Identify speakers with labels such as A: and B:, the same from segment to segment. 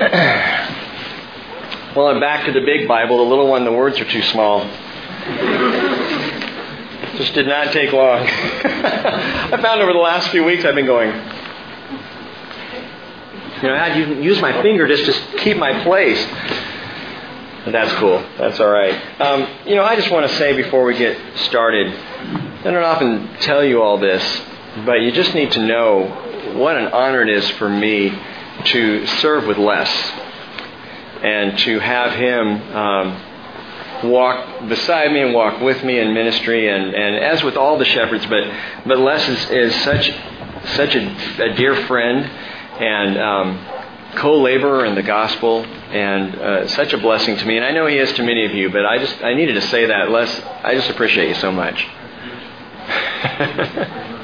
A: well, I'm back to the big Bible. The little one, the words are too small. Just did not take long. I found over the last few weeks I've been going, you know, I use my finger just to keep my place. That's cool. That's all right. Um, you know, I just want to say before we get started, I don't often tell you all this, but you just need to know what an honor it is for me to serve with Les and to have him um, walk beside me and walk with me in ministry and, and as with all the shepherds, but, but Les is, is such, such a, a dear friend and um, co-laborer in the gospel and uh, such a blessing to me. And I know he is to many of you, but I just I needed to say that. Les, I just appreciate you so much.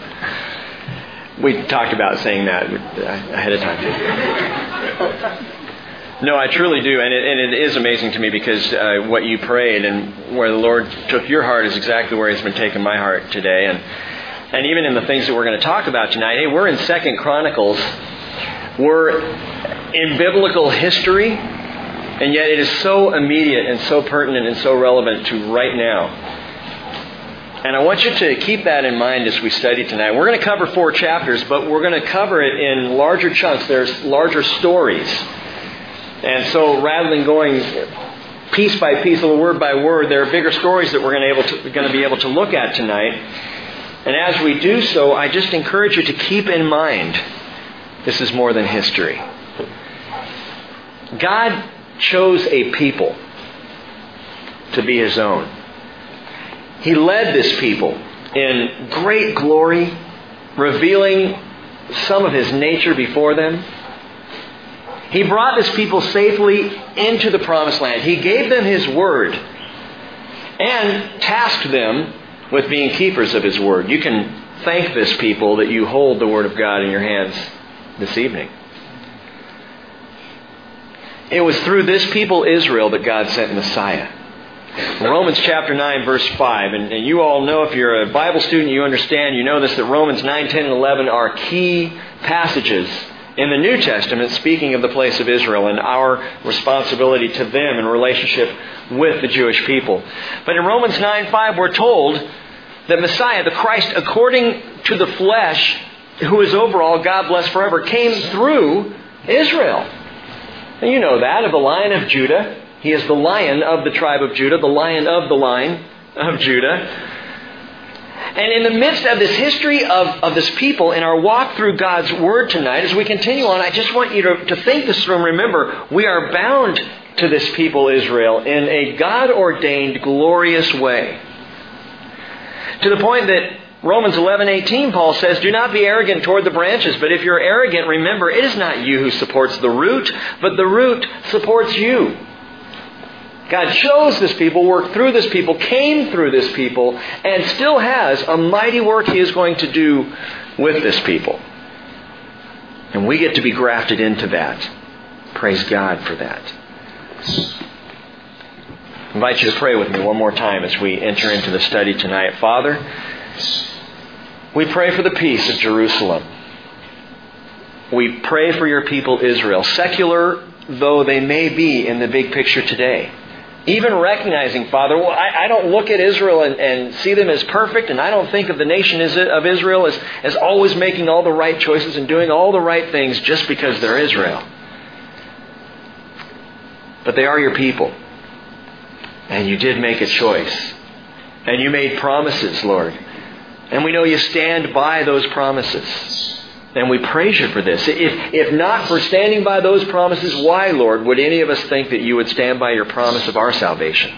A: we talked about saying that ahead of time. No, I truly do, and it, and it is amazing to me because uh, what you prayed and where the Lord took your heart is exactly where He's been taking my heart today, and and even in the things that we're going to talk about tonight. Hey, we're in Second Chronicles. We're in biblical history, and yet it is so immediate and so pertinent and so relevant to right now. And I want you to keep that in mind as we study tonight. We're going to cover four chapters, but we're going to cover it in larger chunks. There's larger stories. And so rather than going piece by piece, little word by word, there are bigger stories that we're going to, able to, going to be able to look at tonight. And as we do so, I just encourage you to keep in mind this is more than history. God chose a people to be his own. He led this people in great glory, revealing some of his nature before them. He brought his people safely into the promised land. He gave them his word and tasked them with being keepers of his word. You can thank this people that you hold the word of God in your hands this evening. It was through this people, Israel, that God sent Messiah. Romans chapter 9, verse 5. And, and, you all know, if you're a Bible student, you understand, you know this, that Romans 9, 10, and 11 are key passages in the New Testament speaking of the place of Israel and our responsibility to them in relationship with the Jewish people. But in Romans 9 5, we're told that Messiah, the Christ according to the flesh, who is over all, God bless forever, came through Israel. And you know that, of the lion of Judah. He is the lion of the tribe of Judah, the lion of the line of Judah. And in the midst of this history of, of this people in our walk through God's Word tonight, as we continue on, I just want you to, to think this through remember we are bound to this people, Israel, in a God ordained, glorious way. To the point that Romans 11:18 Paul says, "Do not be arrogant toward the branches, but if you're arrogant, remember it is not you who supports the root, but the root supports you." God chose this people, worked through this people, came through this people, and still has a mighty work He is going to do with this people. And we get to be grafted into that. Praise God for that. I invite you to pray with me one more time as we enter into the study tonight. Father, we pray for the peace of Jerusalem. We pray for your people Israel, secular though they may be in the big picture today. Even recognizing, Father, well, I, I don't look at Israel and, and, see them as perfect, and I don't think of the nation of Israel as, as always making all the right choices and doing all the right things just because they're Israel. But they are your people. And you did make a choice. And you made promises, Lord. And we know you stand by those promises. And we praise you for this. If, if not for standing by those promises, why, Lord, would any of us think that you would stand by your promise of our salvation?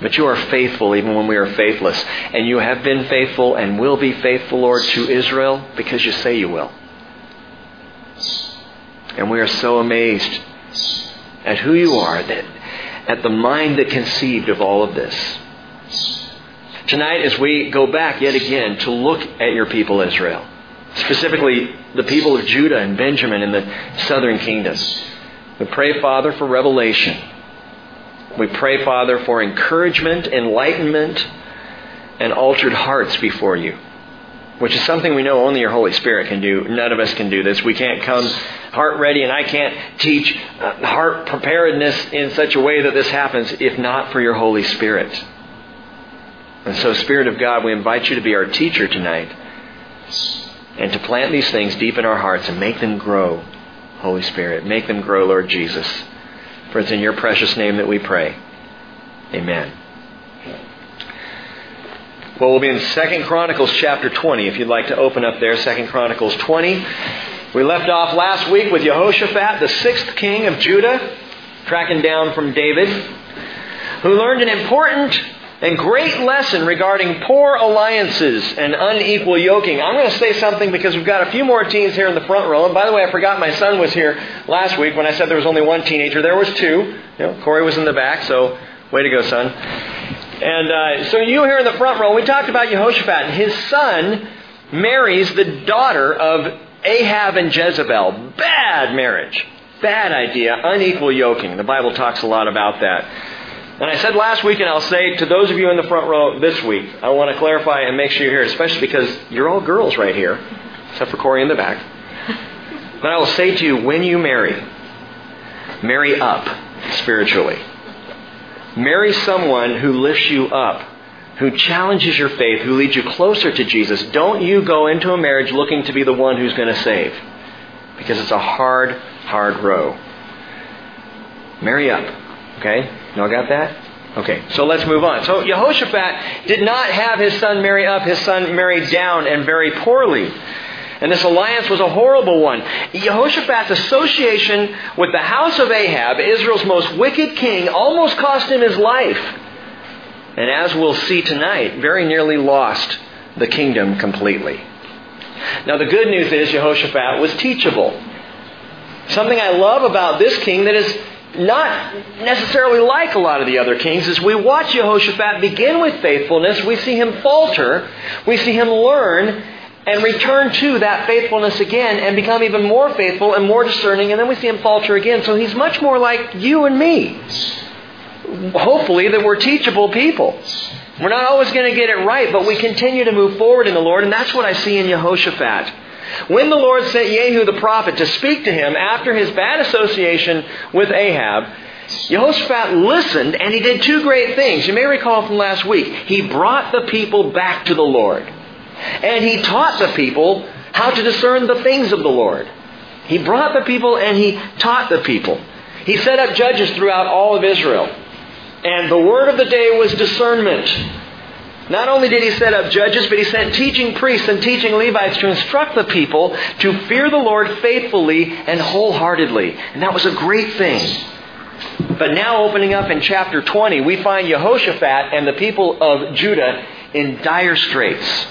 A: But you are faithful even when we are faithless. And you have been faithful and will be faithful, Lord, to Israel because you say you will. And we are so amazed at who you are, that at the mind that conceived of all of this. Tonight, as we go back yet again to look at your people, Israel, specifically the people of Judah and Benjamin in the southern kingdoms. We pray, Father, for revelation. We pray, Father, for encouragement, enlightenment, and altered hearts before you. which is something we know only your Holy Spirit can do. None of us can do this. We can't come heart ready, and I can't teach uh, heart preparedness in such a way that this happens if not for your Holy Spirit. And so, Spirit of God, we invite you to be our teacher tonight and to plant these things deep in our hearts and make them grow, Holy Spirit. Make them grow, Lord Jesus. For it's in your precious name that we pray. Amen. Well, we'll be in 2 Chronicles chapter 20, if you'd like to open up there. 2 Chronicles 20. We left off last week with Jehoshaphat, the sixth king of Judah, tracking down from David, who learned an important and great lesson regarding poor alliances and unequal yoking. I'm going to say something because we've got a few more teens here in the front row. And by the way, I forgot my son was here last week when I said there was only one teenager. There was two. You know, Corey was in the back, so way to go, son. And uh, so you here in the front row, we talked about Jehoshaphat. His son marries the daughter of Ahab and Jezebel. Bad marriage. Bad idea. Unequal yoking. The Bible talks a lot about that. And I said last week, and I'll say to those of you in the front row this week, I want to clarify and make sure you're here, especially because you're all girls right here, except for Corey in the back. But I will say to you, when you marry, marry up spiritually. Marry someone who lifts you up, who challenges your faith, who leads you closer to Jesus. Don't you go into a marriage looking to be the one who's going to save. Because it's a hard, hard row. Marry up. Okay? Y'all got that? Okay, so let's move on. So Jehoshaphat did not have his son marry up, his son married down and very poorly. And this alliance was a horrible one. Jehoshaphat's association with the house of Ahab, Israel's most wicked king, almost cost him his life. And as we'll see tonight, very nearly lost the kingdom completely. Now, the good news is Jehoshaphat was teachable. Something I love about this king that is not necessarily like a lot of the other kings As we watch Jehoshaphat begin with faithfulness, we see him falter, we see him learn, and return to that faithfulness again and become even more faithful and more discerning, and then we see him falter again. So he's much more like you and me. Hopefully, that we're teachable people. We're not always going to get it right, but we continue to move forward in the Lord, and that's what I see in Jehoshaphat. When the Lord sent Jehu the prophet to speak to him after his bad association with Ahab, Jehoshaphat listened and he did two great things. You may recall from last week. He brought the people back to the Lord. And he taught the people how to discern the things of the Lord. He brought the people and he taught the people. He set up judges throughout all of Israel. And the word of the day was discernment. Not only did he set up judges, but he sent teaching priests and teaching Levites to instruct the people to fear the Lord faithfully and wholeheartedly. And that was a great thing. But now, opening up in chapter 20, we find Jehoshaphat and the people of Judah in dire straits.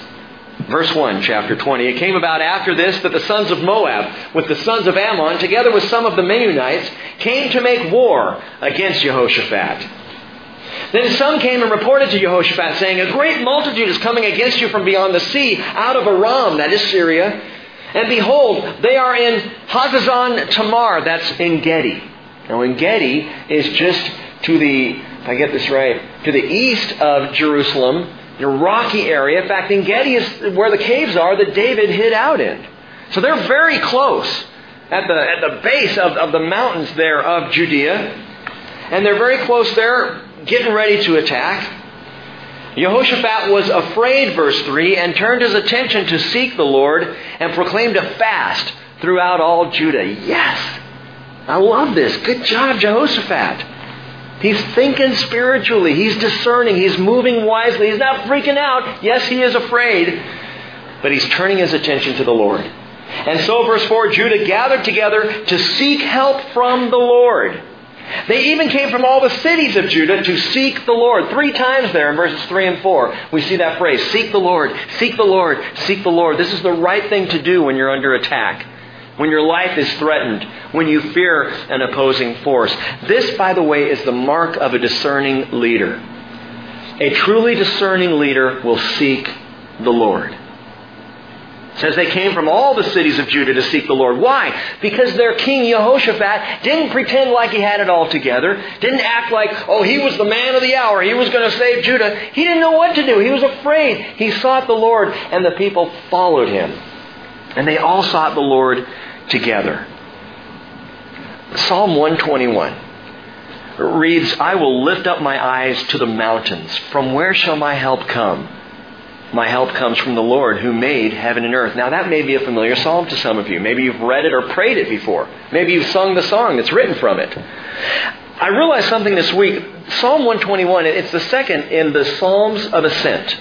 A: Verse 1, chapter 20. It came about after this that the sons of Moab, with the sons of Ammon, together with some of the Meunites, came to make war against Jehoshaphat. Then some came and reported to Jehoshaphat, saying, A great multitude is coming against you from beyond the sea, out of Aram, that is Syria. And behold, they are in Hazazon Tamar, that's En Gedi. Now, En Gedi is just to the, if I get this right, to the east of Jerusalem, in a rocky area. In fact, En Gedi is where the caves are that David hid out in. So they're very close at the, at the base of, of the mountains there of Judea. And they're very close there getting ready to attack. Jehoshaphat was afraid, verse 3, and turned his attention to seek the Lord and proclaimed a fast throughout all Judah. Yes! I love this. Good job, Jehoshaphat. He's thinking spiritually. He's discerning. He's moving wisely. He's not freaking out. Yes, he is afraid, but he's turning his attention to the Lord. And so, verse 4 Judah gathered together to seek help from the Lord. They even came from all the cities of Judah to seek the Lord. Three times there in verses 3 and 4, we see that phrase Seek the Lord, seek the Lord, seek the Lord. This is the right thing to do when you're under attack, when your life is threatened, when you fear an opposing force. This, by the way, is the mark of a discerning leader. A truly discerning leader will seek the Lord. Says they came from all the cities of Judah to seek the Lord. Why? Because their king Jehoshaphat didn't pretend like he had it all together, didn't act like, oh, he was the man of the hour, he was going to save Judah. He didn't know what to do. He was afraid. He sought the Lord, and the people followed him. And they all sought the Lord together. Psalm 121 reads, I will lift up my eyes to the mountains. From where shall my help come? My help comes from the Lord who made heaven and earth. Now that may be a familiar psalm to some of you. Maybe you've read it or prayed it before. Maybe you've sung the song that's written from it. I realized something this week. Psalm 121, it's the second in the Psalms of Ascent.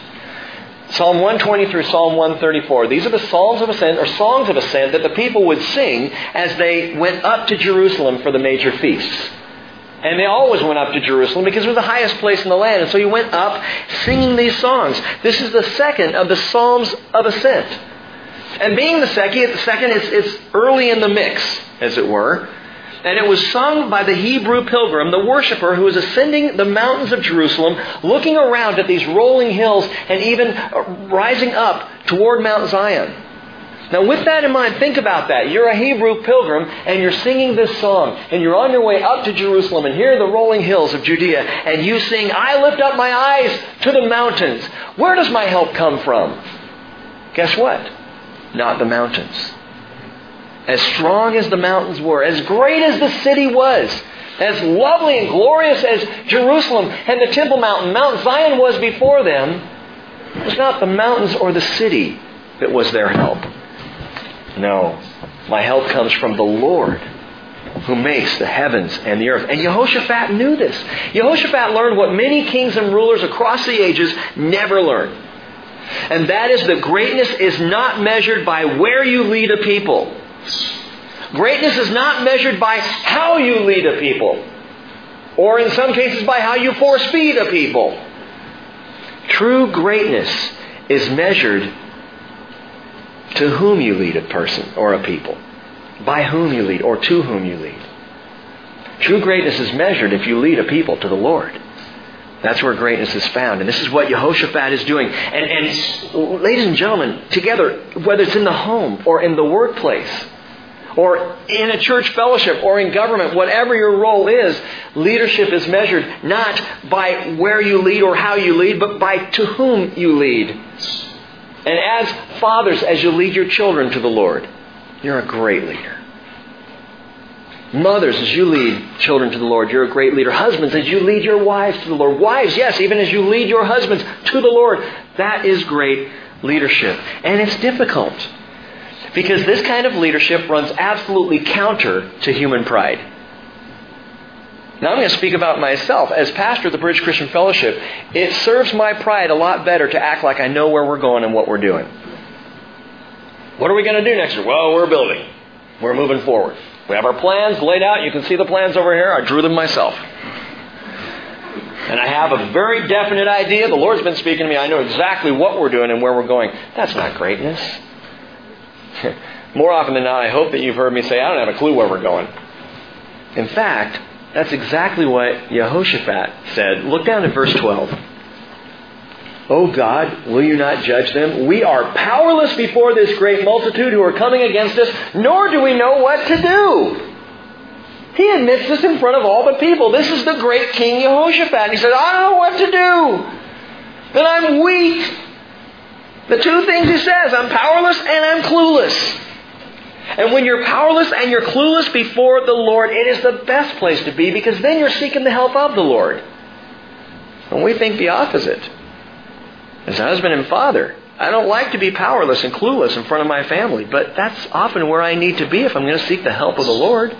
A: Psalm 120 through Psalm 134. These are the Psalms of Ascent, or songs of ascent, that the people would sing as they went up to Jerusalem for the major feasts. And they always went up to Jerusalem because it was the highest place in the land. And so he went up singing these songs. This is the second of the Psalms of Ascent. And being the second, it's, it's early in the mix, as it were. And it was sung by the Hebrew pilgrim, the worshiper who was ascending the mountains of Jerusalem, looking around at these rolling hills and even rising up toward Mount Zion. Now, with that in mind, think about that. You're a Hebrew pilgrim and you're singing this song, and you're on your way up to Jerusalem, and here are the rolling hills of Judea, and you sing, I lift up my eyes to the mountains. Where does my help come from? Guess what? Not the mountains. As strong as the mountains were, as great as the city was, as lovely and glorious as Jerusalem and the Temple Mountain, Mount Zion was before them, it was not the mountains or the city that was their help. No. My help comes from the Lord who makes the heavens and the earth. And Jehoshaphat knew this. Jehoshaphat learned what many kings and rulers across the ages never learned. And that is that greatness is not measured by where you lead a people. Greatness is not measured by how you lead a people. Or in some cases by how you force feed a people. True greatness is measured to whom you lead a person or a people, by whom you lead, or to whom you lead. True greatness is measured if you lead a people to the Lord. That's where greatness is found. And this is what Jehoshaphat is doing. And, and ladies and gentlemen, together, whether it's in the home or in the workplace, or in a church fellowship or in government, whatever your role is, leadership is measured not by where you lead or how you lead, but by to whom you lead. And as fathers, as you lead your children to the Lord, you're a great leader. Mothers, as you lead children to the Lord, you're a great leader. Husbands, as you lead your wives to the Lord. Wives, yes, even as you lead your husbands to the Lord. That is great leadership. And it's difficult. Because this kind of leadership runs absolutely counter to human pride. Now I'm going to speak about myself. As pastor of the Bridge Christian Fellowship, it serves my pride a lot better to act like I know where we're going and what we're doing. What are we going to do next year? Well, we're building. We're moving forward. We have our plans laid out. You can see the plans over here. I drew them myself. And I have a very definite idea. The Lord's been speaking to me. I know exactly what we're doing and where we're going. That's not greatness. More often than not, I hope that you've heard me say, I don't have a clue where we're going. In fact, that's exactly what Jehoshaphat said. Look down at verse 12. Oh God, will you not judge them? We are powerless before this great multitude who are coming against us, nor do we know what to do. He admits this in front of all the people. This is the great King Jehoshaphat. He says, I don't know what to do. That I'm weak. The two things he says, I'm powerless and I'm clueless. And when you're powerless and you're clueless before the Lord, it is the best place to be because then you're seeking the help of the Lord. And we think the opposite. As a husband and father, I don't like to be powerless and clueless in front of my family, but that's often where I need to be if I'm going to seek the help of the Lord.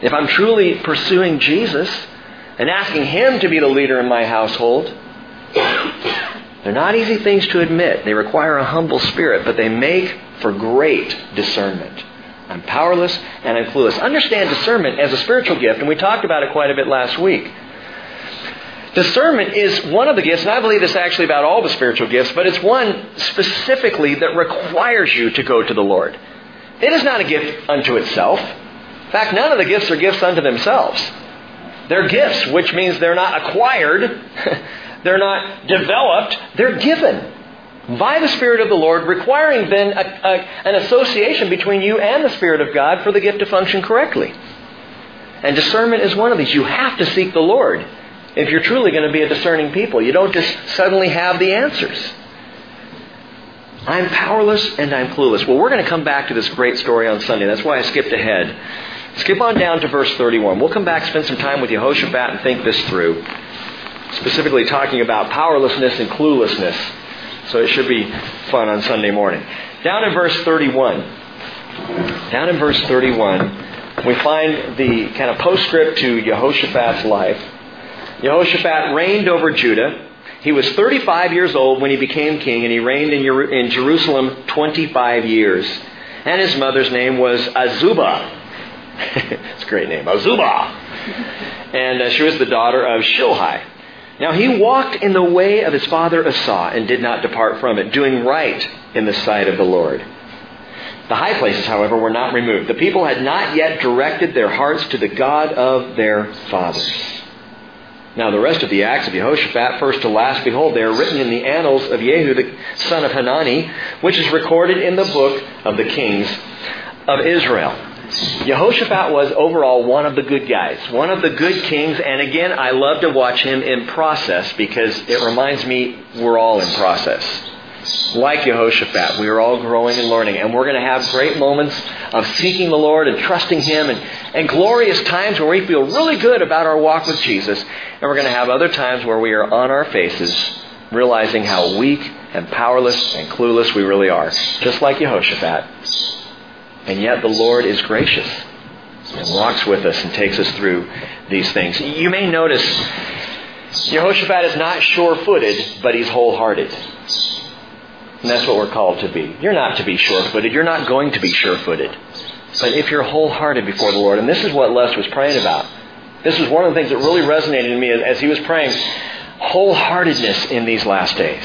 A: If I'm truly pursuing Jesus and asking Him to be the leader in my household, they're not easy things to admit. They require a humble spirit, but they make for great discernment. I'm powerless and I'm clueless. Understand discernment as a spiritual gift, and we talked about it quite a bit last week. Discernment is one of the gifts, and I believe this actually about all the spiritual gifts, but it's one specifically that requires you to go to the Lord. It is not a gift unto itself. In fact, none of the gifts are gifts unto themselves. They're gifts, which means they're not acquired, they're not developed, they're given. by the Spirit of the Lord, requiring then a, a, an association between you and the Spirit of God for the gift to function correctly. And discernment is one of these. You have to seek the Lord if you're truly going to be a discerning people. You don't just suddenly have the answers. I'm powerless and I'm clueless. Well, we're going to come back to this great story on Sunday. That's why I skipped ahead. Skip on down to verse 31. We'll come back, spend some time with Jehoshaphat, and think this through. Specifically talking about powerlessness and cluelessness. So it should be fun on Sunday morning. Down in verse 31. Down in verse 31, we find the kind of postscript to Jehoshaphat's life. Jehoshaphat reigned over Judah. He was 35 years old when he became king, and he reigned in, Jerusalem 25 years. And his mother's name was Azubah. it's a great name, Azubah. And uh, she was the daughter of Shilhi. Now he walked in the way of his father Asa and did not depart from it, doing right in the sight of the Lord. The high places, however, were not removed. The people had not yet directed their hearts to the God of their fathers. Now, the rest of the acts of Jehoshaphat, first to last, behold, they are written in the annals of Jehu, the son of Hanani, which is recorded in the book of the kings of Israel. Jehoshaphat was overall one of the good guys, one of the good kings, and again, I love to watch him in process because it reminds me we're all in process. Like Jehoshaphat, we are all growing and learning, and we're going to have great moments of seeking the Lord and trusting Him, and, and glorious times where we feel really good about our walk with Jesus, and we're going to have other times where we are on our faces, realizing how weak and powerless and clueless we really are, just like Jehoshaphat. And yet the Lord is gracious and walks with us and takes us through these things. You may notice Jehoshaphat is not sure footed, but he's wholehearted. And that's what we're called to be. You're not to be sure footed. You're not going to be sure footed. But if you're wholehearted before the Lord, and this is what Les was praying about. This was one of the things that really resonated in me as he was praying. Wholeheartedness in these last days.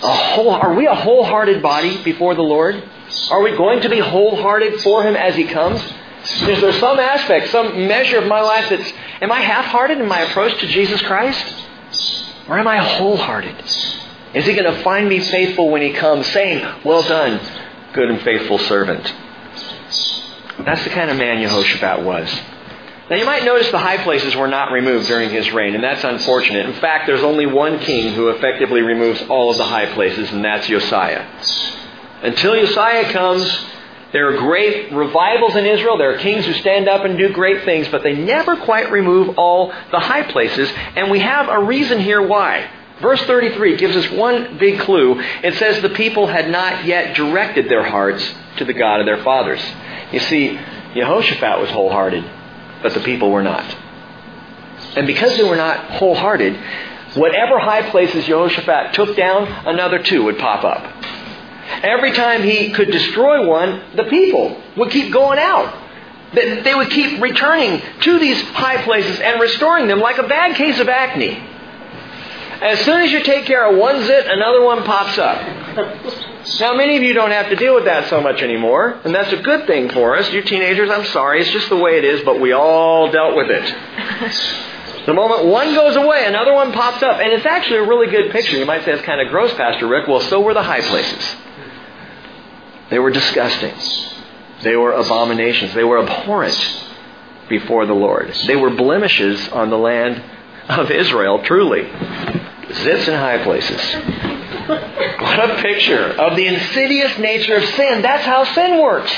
A: Whole, are we a wholehearted body before the Lord? Are we going to be wholehearted for Him as He comes? Is there some aspect, some measure of my life that's, am I half-hearted in my approach to Jesus Christ? Or am I wholehearted? Is He going to find me faithful when He comes, saying, Well done, good and faithful servant? That's the kind of man Jehoshaphat was. Now you might notice the high places were not removed during his reign, and that's unfortunate. In fact, there's only one king who effectively removes all of the high places, and that's Josiah. Until Josiah comes, there are great revivals in Israel. There are kings who stand up and do great things, but they never quite remove all the high places. And we have a reason here why. Verse 33 gives us one big clue. It says the people had not yet directed their hearts to the God of their fathers. You see, Jehoshaphat was wholehearted, but the people were not. And because they were not wholehearted, whatever high places Jehoshaphat took down, another two would pop up. Every time he could destroy one, the people would keep going out. They would keep returning to these high places and restoring them like a bad case of acne. As soon as you take care of one zit, another one pops up. Now, many of you don't have to deal with that so much anymore, and that's a good thing for us. You teenagers, I'm sorry, it's just the way it is, but we all dealt with it. The moment one goes away, another one pops up, and it's actually a really good picture. You might say it's kind of gross, Pastor Rick. Well, so were the high places. They were disgusting. They were abominations. They were abhorrent before the Lord. They were blemishes on the land of Israel, truly. Zits in high places. What a picture of the insidious nature of sin. That's how sin works.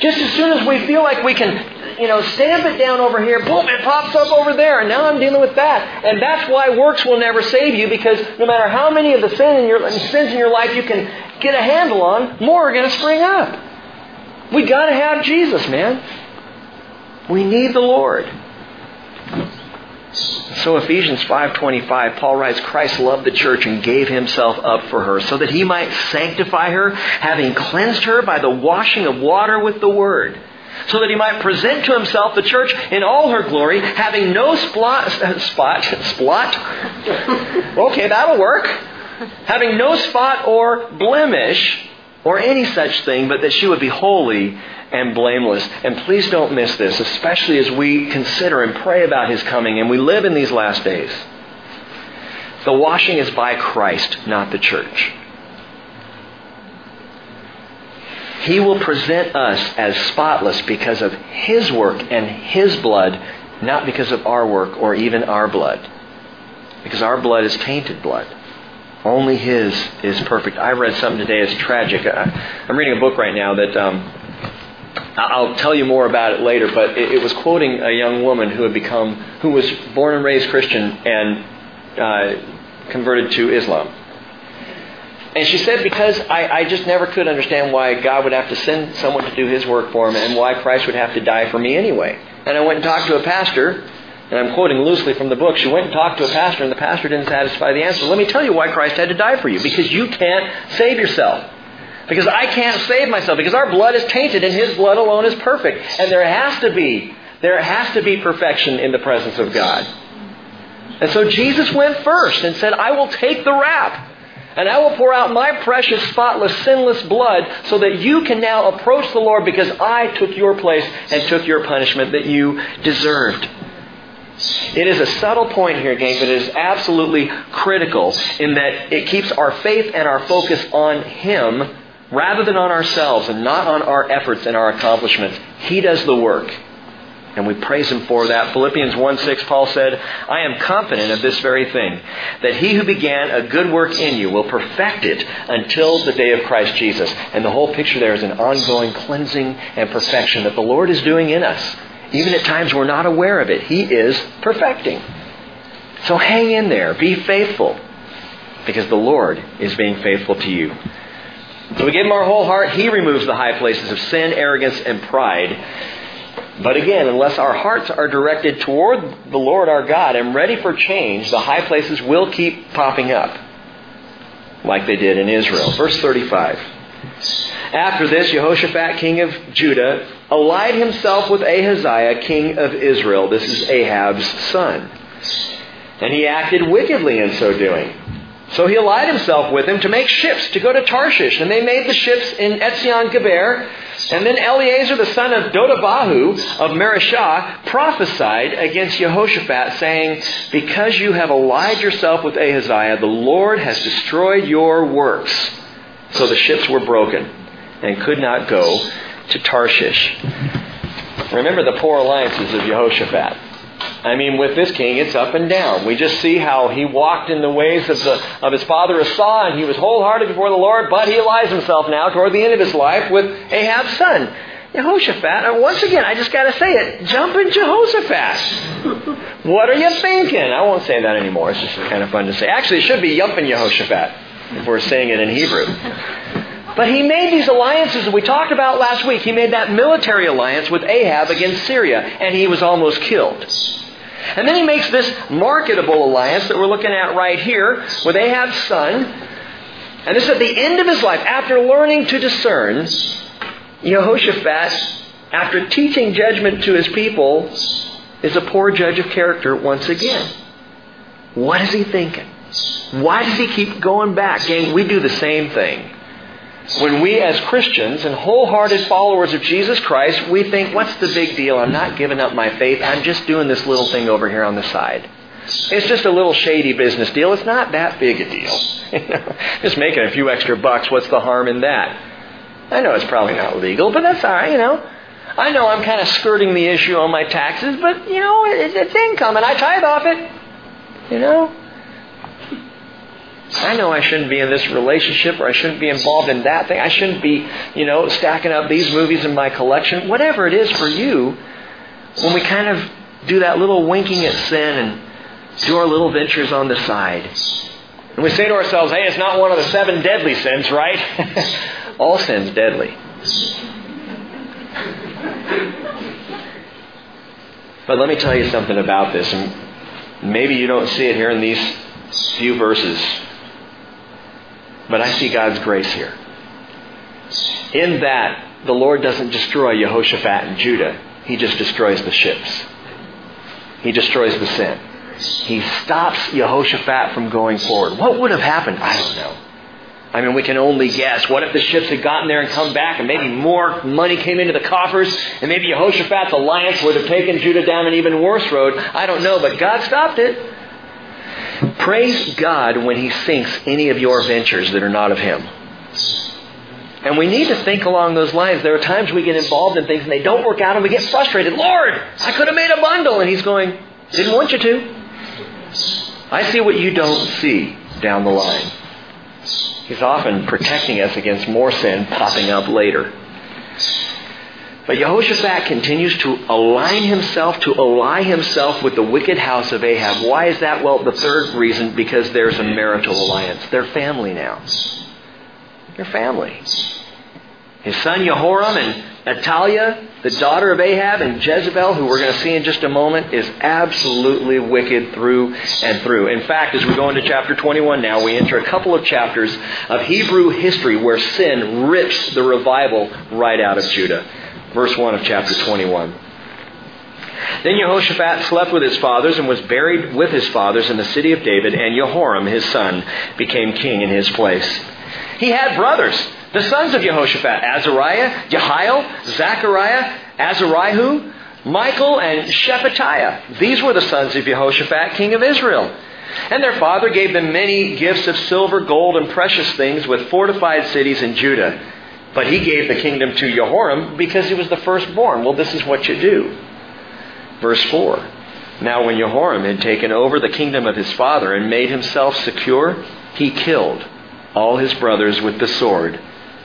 A: Just as soon as we feel like we can, you know, stamp it down over here, boom, it pops up over there, and now I'm dealing with that. And that's why works will never save you, because no matter how many of the sin in your, sins in your life you can get a handle on, more are going to spring up. We got to have Jesus, man. We need the Lord. So Ephesians 5:25 Paul writes Christ loved the church and gave himself up for her so that he might sanctify her having cleansed her by the washing of water with the word so that he might present to himself the church in all her glory having no uh, spot spot spot okay that'll work having no spot or blemish or any such thing, but that she would be holy and blameless. And please don't miss this, especially as we consider and pray about His coming and we live in these last days. The washing is by Christ, not the church. He will present us as spotless because of His work and His blood, not because of our work or even our blood. Because our blood is tainted blood. Only His is perfect. I read something today that's tragic. I'm reading a book right now that um, I'll tell you more about it later, but it, was quoting a young woman who had become, who was born and raised Christian and uh, converted to Islam. And she said, because I, I just never could understand why God would have to send someone to do his work for him and why Christ would have to die for me anyway. And I went and talked to a pastor, and I'm quoting loosely from the book. She went and talked to a pastor, and the pastor didn't satisfy the answer. Let me tell you why Christ had to die for you. Because you can't save yourself. Because I can't save myself. Because our blood is tainted, and His blood alone is perfect. And there has to be, there has to be perfection in the presence of God. And so Jesus went first and said, I will take the rap. And I will pour out my precious, spotless, sinless blood so that you can now approach the Lord because I took your place and took your punishment that you deserved. It is a subtle point here, gang, but it is absolutely critical in that it keeps our faith and our focus on Him rather than on ourselves and not on our efforts and our accomplishments. He does the work. And we praise him for that. Philippians 1 6, Paul said, I am confident of this very thing, that he who began a good work in you will perfect it until the day of Christ Jesus. And the whole picture there is an ongoing cleansing and perfection that the Lord is doing in us. Even at times we're not aware of it. He is perfecting. So hang in there. Be faithful. Because the Lord is being faithful to you. So we give him our whole heart. He removes the high places of sin, arrogance, and pride. But again, unless our hearts are directed toward the Lord our God and ready for change, the high places will keep popping up, like they did in Israel. Verse 35. After this, Jehoshaphat, king of Judah, allied himself with Ahaziah, king of Israel. This is Ahab's son. And he acted wickedly in so doing. So he allied himself with him to make ships to go to Tarshish. And they made the ships in Etzion Geber. And then Eleazar, the son of Dodavahu of Mareshah, prophesied against Jehoshaphat, saying, Because you have allied yourself with Ahaziah, the Lord has destroyed your works. So the ships were broken and could not go to Tarshish. Remember the poor alliances of Jehoshaphat. I mean, with this king, it's up and down. We just see how he walked in the ways of, the, of his father Asa, and he was wholehearted before the Lord, but he allies himself now toward the end of his life with Ahab's son. Jehoshaphat, uh, once again, I just got to say it. Jump in Jehoshaphat. what are you thinking? I won't say that anymore. It's just kind of fun to say. Actually, it should be Yumpin Jehoshaphat if we're saying it in Hebrew. But he made these alliances that we talked about last week. He made that military alliance with Ahab against Syria, and he was almost killed. And then he makes this marketable alliance that we're looking at right here with Ahab's son. And this is at the end of his life, after learning to discern, Jehoshaphat, after teaching judgment to his people, is a poor judge of character once again. What is he thinking? Why does he keep going back? Gang, we do the same thing. When we as Christians and wholehearted followers of Jesus Christ, we think, what's the big deal? I'm not giving up my faith. I'm just doing this little thing over here on the side. It's just a little shady business deal. It's not that big a deal. just making a few extra bucks. What's the harm in that? I know it's probably not legal, but that's all right, you know. I know I'm kind of skirting the issue on my taxes, but, you know, it's income and I tithe off it. You know? I know I shouldn't be in this relationship or I shouldn't be involved in that thing. I shouldn't be, you know, stacking up these movies in my collection. Whatever it is for you, when we kind of do that little winking at sin and do our little ventures on the side. And we say to ourselves, hey, it's not one of the seven deadly sins, right? All sin's deadly. But let me tell you something about this, and maybe you don't see it here in these few verses. But I see God's grace here. In that, the Lord doesn't destroy Jehoshaphat and Judah. He just destroys the ships. He destroys the sin. He stops Jehoshaphat from going forward. What would have happened? I don't know. I mean, we can only guess. What if the ships had gotten there and come back and maybe more money came into the coffers and maybe Jehoshaphat's alliance would have taken Judah down an even worse road? I don't know, but God stopped it. Praise God when He sinks any of your ventures that are not of Him. And we need to think along those lines. There are times we get involved in things and they don't work out and we get frustrated. Lord, I could have made a bundle. And He's going, didn't want you to. I see what you don't see down the line. He's often protecting us against more sin popping up later. But Jehoshaphat continues to align himself, to ally himself with the wicked house of Ahab. Why is that? Well, the third reason, because there's a marital alliance. They're family now. They're family. His son Jehoram and Athaliah, the daughter of Ahab, and Jezebel, who we're going to see in just a moment, is absolutely wicked through and through. In fact, as we go into chapter 21 now, we enter a couple of chapters of Hebrew history where sin rips the revival right out of Judah. Verse 1 of chapter 21. Then Jehoshaphat slept with his fathers and was buried with his fathers in the city of David, and Jehoram, his son, became king in his place. He had brothers. The sons of Jehoshaphat, Azariah, Jehiel, Zechariah, Azariah, Michael, and Shephatiah. These were the sons of Jehoshaphat, king of Israel. And their father gave them many gifts of silver, gold, and precious things with fortified cities in Judah. But he gave the kingdom to Jehoram because he was the firstborn. Well, this is what you do. Verse 4. Now, when Jehoram had taken over the kingdom of his father and made himself secure, he killed all his brothers with the sword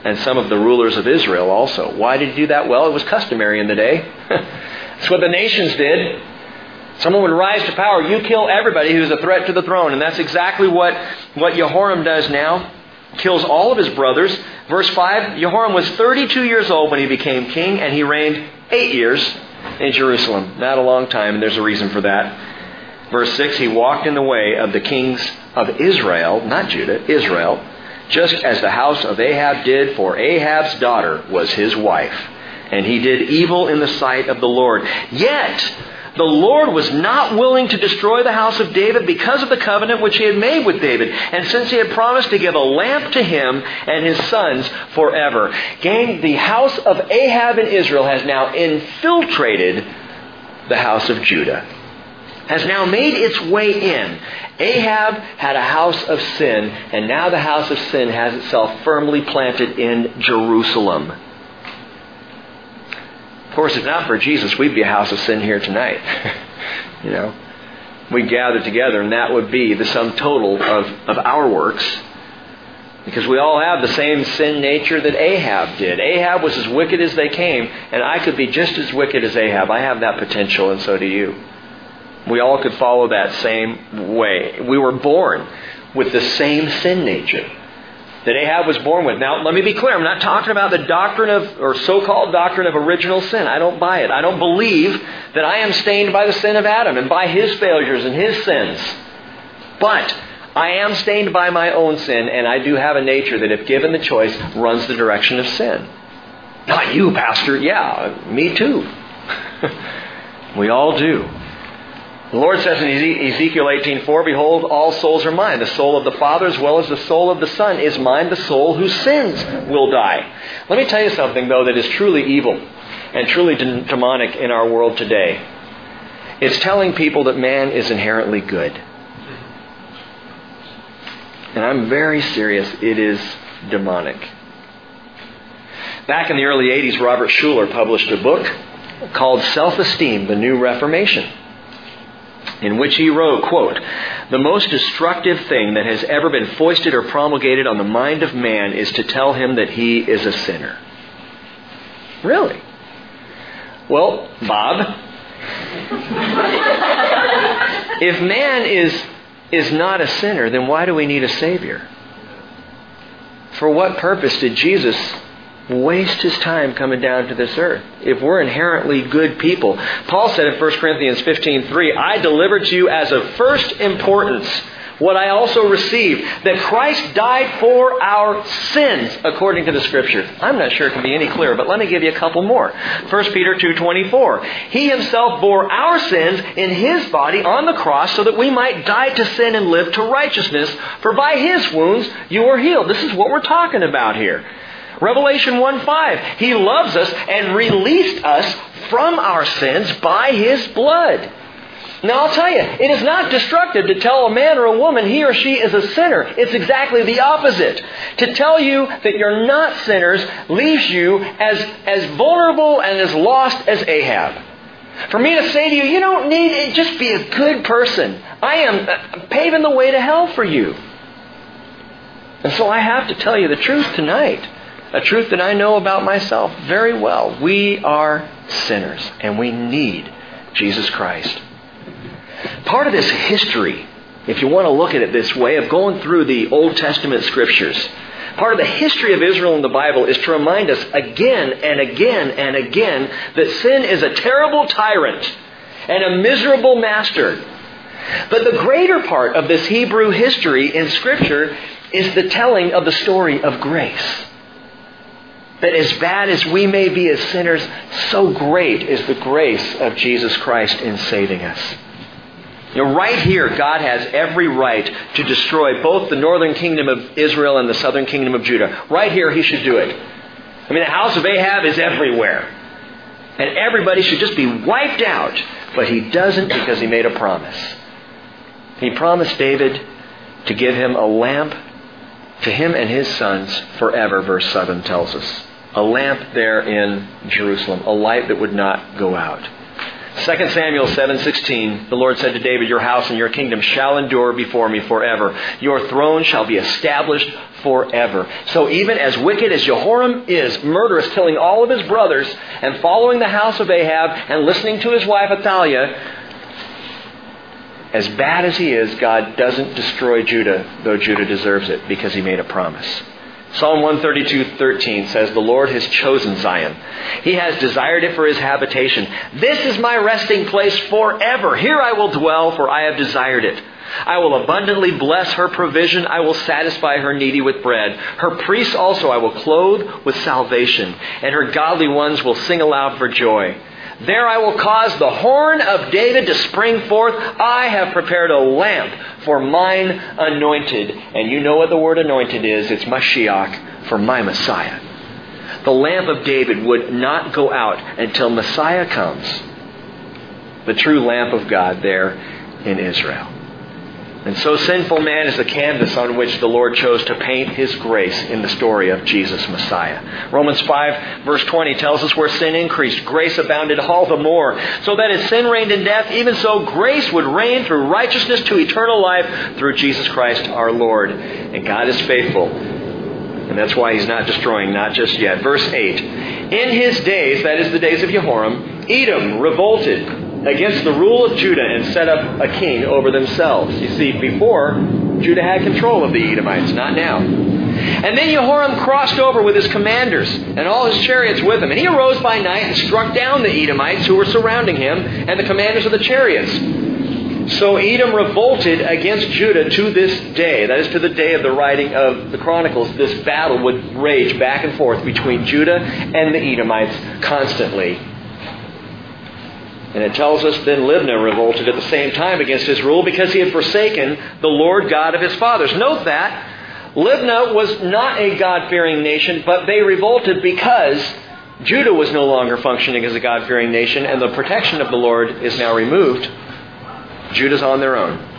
A: and some of the rulers of Israel also. Why did he do that? Well, it was customary in the day. That's what the nations did. Someone would rise to power. You kill everybody who's a threat to the throne. And that's exactly what, what Jehoram does now. Kills all of his brothers. Verse 5 Jehoram was 32 years old when he became king, and he reigned eight years in Jerusalem. Not a long time, and there's a reason for that. Verse 6 He walked in the way of the kings of Israel, not Judah, Israel just as the house of Ahab did, for Ahab's daughter was his wife. And he did evil in the sight of the Lord. Yet, the Lord was not willing to destroy the house of David because of the covenant which he had made with David, and since he had promised to give a lamp to him and his sons forever. Gang, the house of Ahab in Israel has now infiltrated the house of Judah, has now made its way in. Ahab had a house of sin, and now the house of sin has itself firmly planted in Jerusalem. Of course, if not for Jesus, we'd be a house of sin here tonight. you know, we gather together, and that would be the sum total of, of our works. Because we all have the same sin nature that Ahab did. Ahab was as wicked as they came, and I could be just as wicked as Ahab. I have that potential, and so do you. We all could follow that same way. We were born with the same sin nature that Ahab was born with. Now, let me be clear. I'm not talking about the doctrine of, or so-called doctrine of original sin. I don't buy it. I don't believe that I am stained by the sin of Adam and by his failures and his sins. But I am stained by my own sin, and I do have a nature that, if given the choice, runs the direction of sin. Not you, Pastor. Yeah, me too. we all do. The Lord says in Ezekiel 18:4, "Behold, all souls are mine. The soul of the Father as well as the soul of the Son is mine. The soul whose sins will die." Let me tell you something though that is truly evil and truly demonic in our world today. It's telling people that man is inherently good. And I'm very serious. It is demonic. Back in the early 80s, Robert Schuller published a book called Self Esteem, the New Reformation in which he wrote, quote, The most destructive thing that has ever been foisted or promulgated on the mind of man is to tell him that he is a sinner. Really? Well, Bob, if man is, is not a sinner, then why do we need a Savior? For what purpose did Jesus waste his time coming down to this earth if we're inherently good people. Paul said in 1 Corinthians 15:3, "I delivered to you as of first importance what I also received, that Christ died for our sins according to the scriptures." I'm not sure it can be any clearer, but let me give you a couple more. 1 Peter 2:24, "He himself bore our sins in his body on the cross so that we might die to sin and live to righteousness, for by his wounds you are healed." This is what we're talking about here. Revelation 1 5. He loves us and released us from our sins by His blood. Now I'll tell you, it is not destructive to tell a man or a woman he or she is a sinner. It's exactly the opposite. To tell you that you're not sinners leaves you as, as vulnerable and as lost as Ahab. For me to say to you, you don't need it, just be a good person. I am uh, paving the way to hell for you. And so I have to tell you the truth tonight. A truth that I know about myself very well. We are sinners and we need Jesus Christ. Part of this history, if you want to look at it this way, of going through the Old Testament scriptures, part of the history of Israel in the Bible is to remind us again and again and again that sin is a terrible tyrant and a miserable master. But the greater part of this Hebrew history in Scripture is the telling of the story of grace. That as bad as we may be as sinners, so great is the grace of Jesus Christ in saving us. You know, right here, God has every right to destroy both the northern kingdom of Israel and the southern kingdom of Judah. Right here, he should do it. I mean, the house of Ahab is everywhere. And everybody should just be wiped out. But he doesn't because he made a promise. He promised David to give him a lamp to him and his sons forever, verse 7 tells us. A lamp there in Jerusalem, a light that would not go out. 2 Samuel 7:16 The Lord said to David your house and your kingdom shall endure before me forever your throne shall be established forever so even as wicked as Jehoram is murderous killing all of his brothers and following the house of Ahab and listening to his wife Athaliah as bad as he is, God doesn't destroy Judah, though Judah deserves it, because he made a promise. Psalm 132:13 says, "The Lord has chosen Zion. He has desired it for his habitation. This is my resting place forever. Here I will dwell, for I have desired it. I will abundantly bless her provision. I will satisfy her needy with bread. Her priests also I will clothe with salvation, and her godly ones will sing aloud for joy." There I will cause the horn of David to spring forth. I have prepared a lamp for mine anointed. And you know what the word anointed is it's Mashiach for my Messiah. The lamp of David would not go out until Messiah comes. The true lamp of God there in Israel. And so sinful man is the canvas on which the Lord chose to paint His grace in the story of Jesus Messiah. Romans 5 verse 20 tells us where sin increased, grace abounded all the more. So that as sin reigned in death, even so grace would reign through righteousness to eternal life through Jesus Christ our Lord. And God is faithful. And that's why He's not destroying, not just yet. Verse 8. In His days, that is the days of Jehoram, Edom revolted against the rule of Judah and set up a king over themselves. You see, before, Judah had control of the Edomites, not now. And then Jehoram crossed over with his commanders and all his chariots with him. And he arose by night and struck down the Edomites who were surrounding him and the commanders of the chariots. So Edom revolted against Judah to this day. That is to the day of the writing of the Chronicles. This battle would rage back and forth between Judah and the Edomites constantly. And it tells us then Libnah revolted at the same time against his rule because he had forsaken the Lord God of his fathers. Note that Libnah was not a God fearing nation, but they revolted because Judah was no longer functioning as a God fearing nation, and the protection of the Lord is now removed. Judah's on their own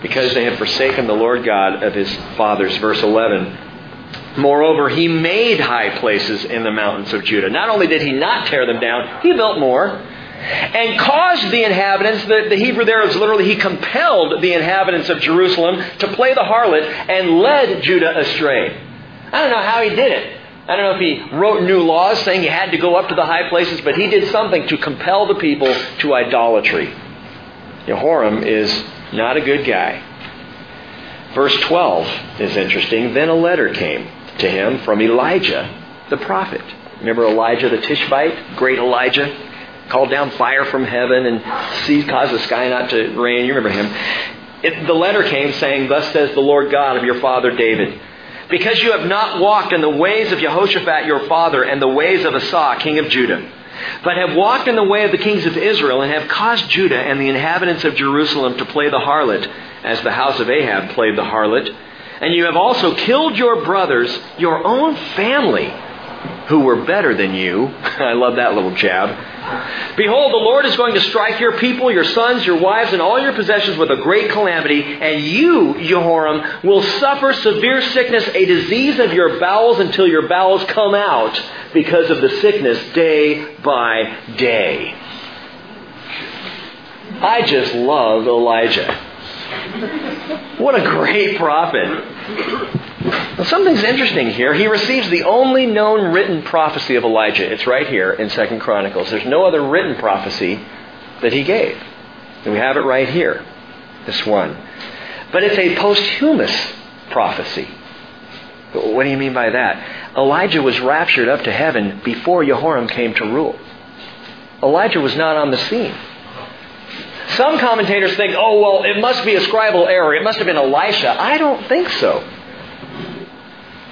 A: because they had forsaken the Lord God of his fathers. Verse 11. Moreover, he made high places in the mountains of Judah. Not only did he not tear them down, he built more and caused the inhabitants, the, the Hebrew there is literally, he compelled the inhabitants of Jerusalem to play the harlot and led Judah astray. I don't know how he did it. I don't know if he wrote new laws saying you had to go up to the high places, but he did something to compel the people to idolatry. Jehoram is not a good guy. Verse 12 is interesting. Then a letter came to him from Elijah the prophet. Remember Elijah the Tishbite? Great Elijah? Called down fire from heaven and caused the sky not to rain. You remember him. It, the letter came saying, Thus says the Lord God of your father David. Because you have not walked in the ways of Jehoshaphat your father and the ways of Asa, king of Judah, but have walked in the way of the kings of Israel and have caused Judah and the inhabitants of Jerusalem to play the harlot, as the house of Ahab played the harlot, and you have also killed your brothers, your own family, who were better than you. I love that little jab. Behold, the Lord is going to strike your people, your sons, your wives, and all your possessions with a great calamity, and you, Jehoram, will suffer severe sickness, a disease of your bowels until your bowels come out because of the sickness day by day. I just love Elijah. What a great prophet. Well, something's interesting here. He receives the only known written prophecy of Elijah. It's right here in Second Chronicles. There's no other written prophecy that he gave. And we have it right here. This one. But it's a posthumous prophecy. What do you mean by that? Elijah was raptured up to heaven before Jehoram came to rule. Elijah was not on the scene. Some commentators think, oh, well, it must be a scribal error. It must have been Elisha. I don't think so.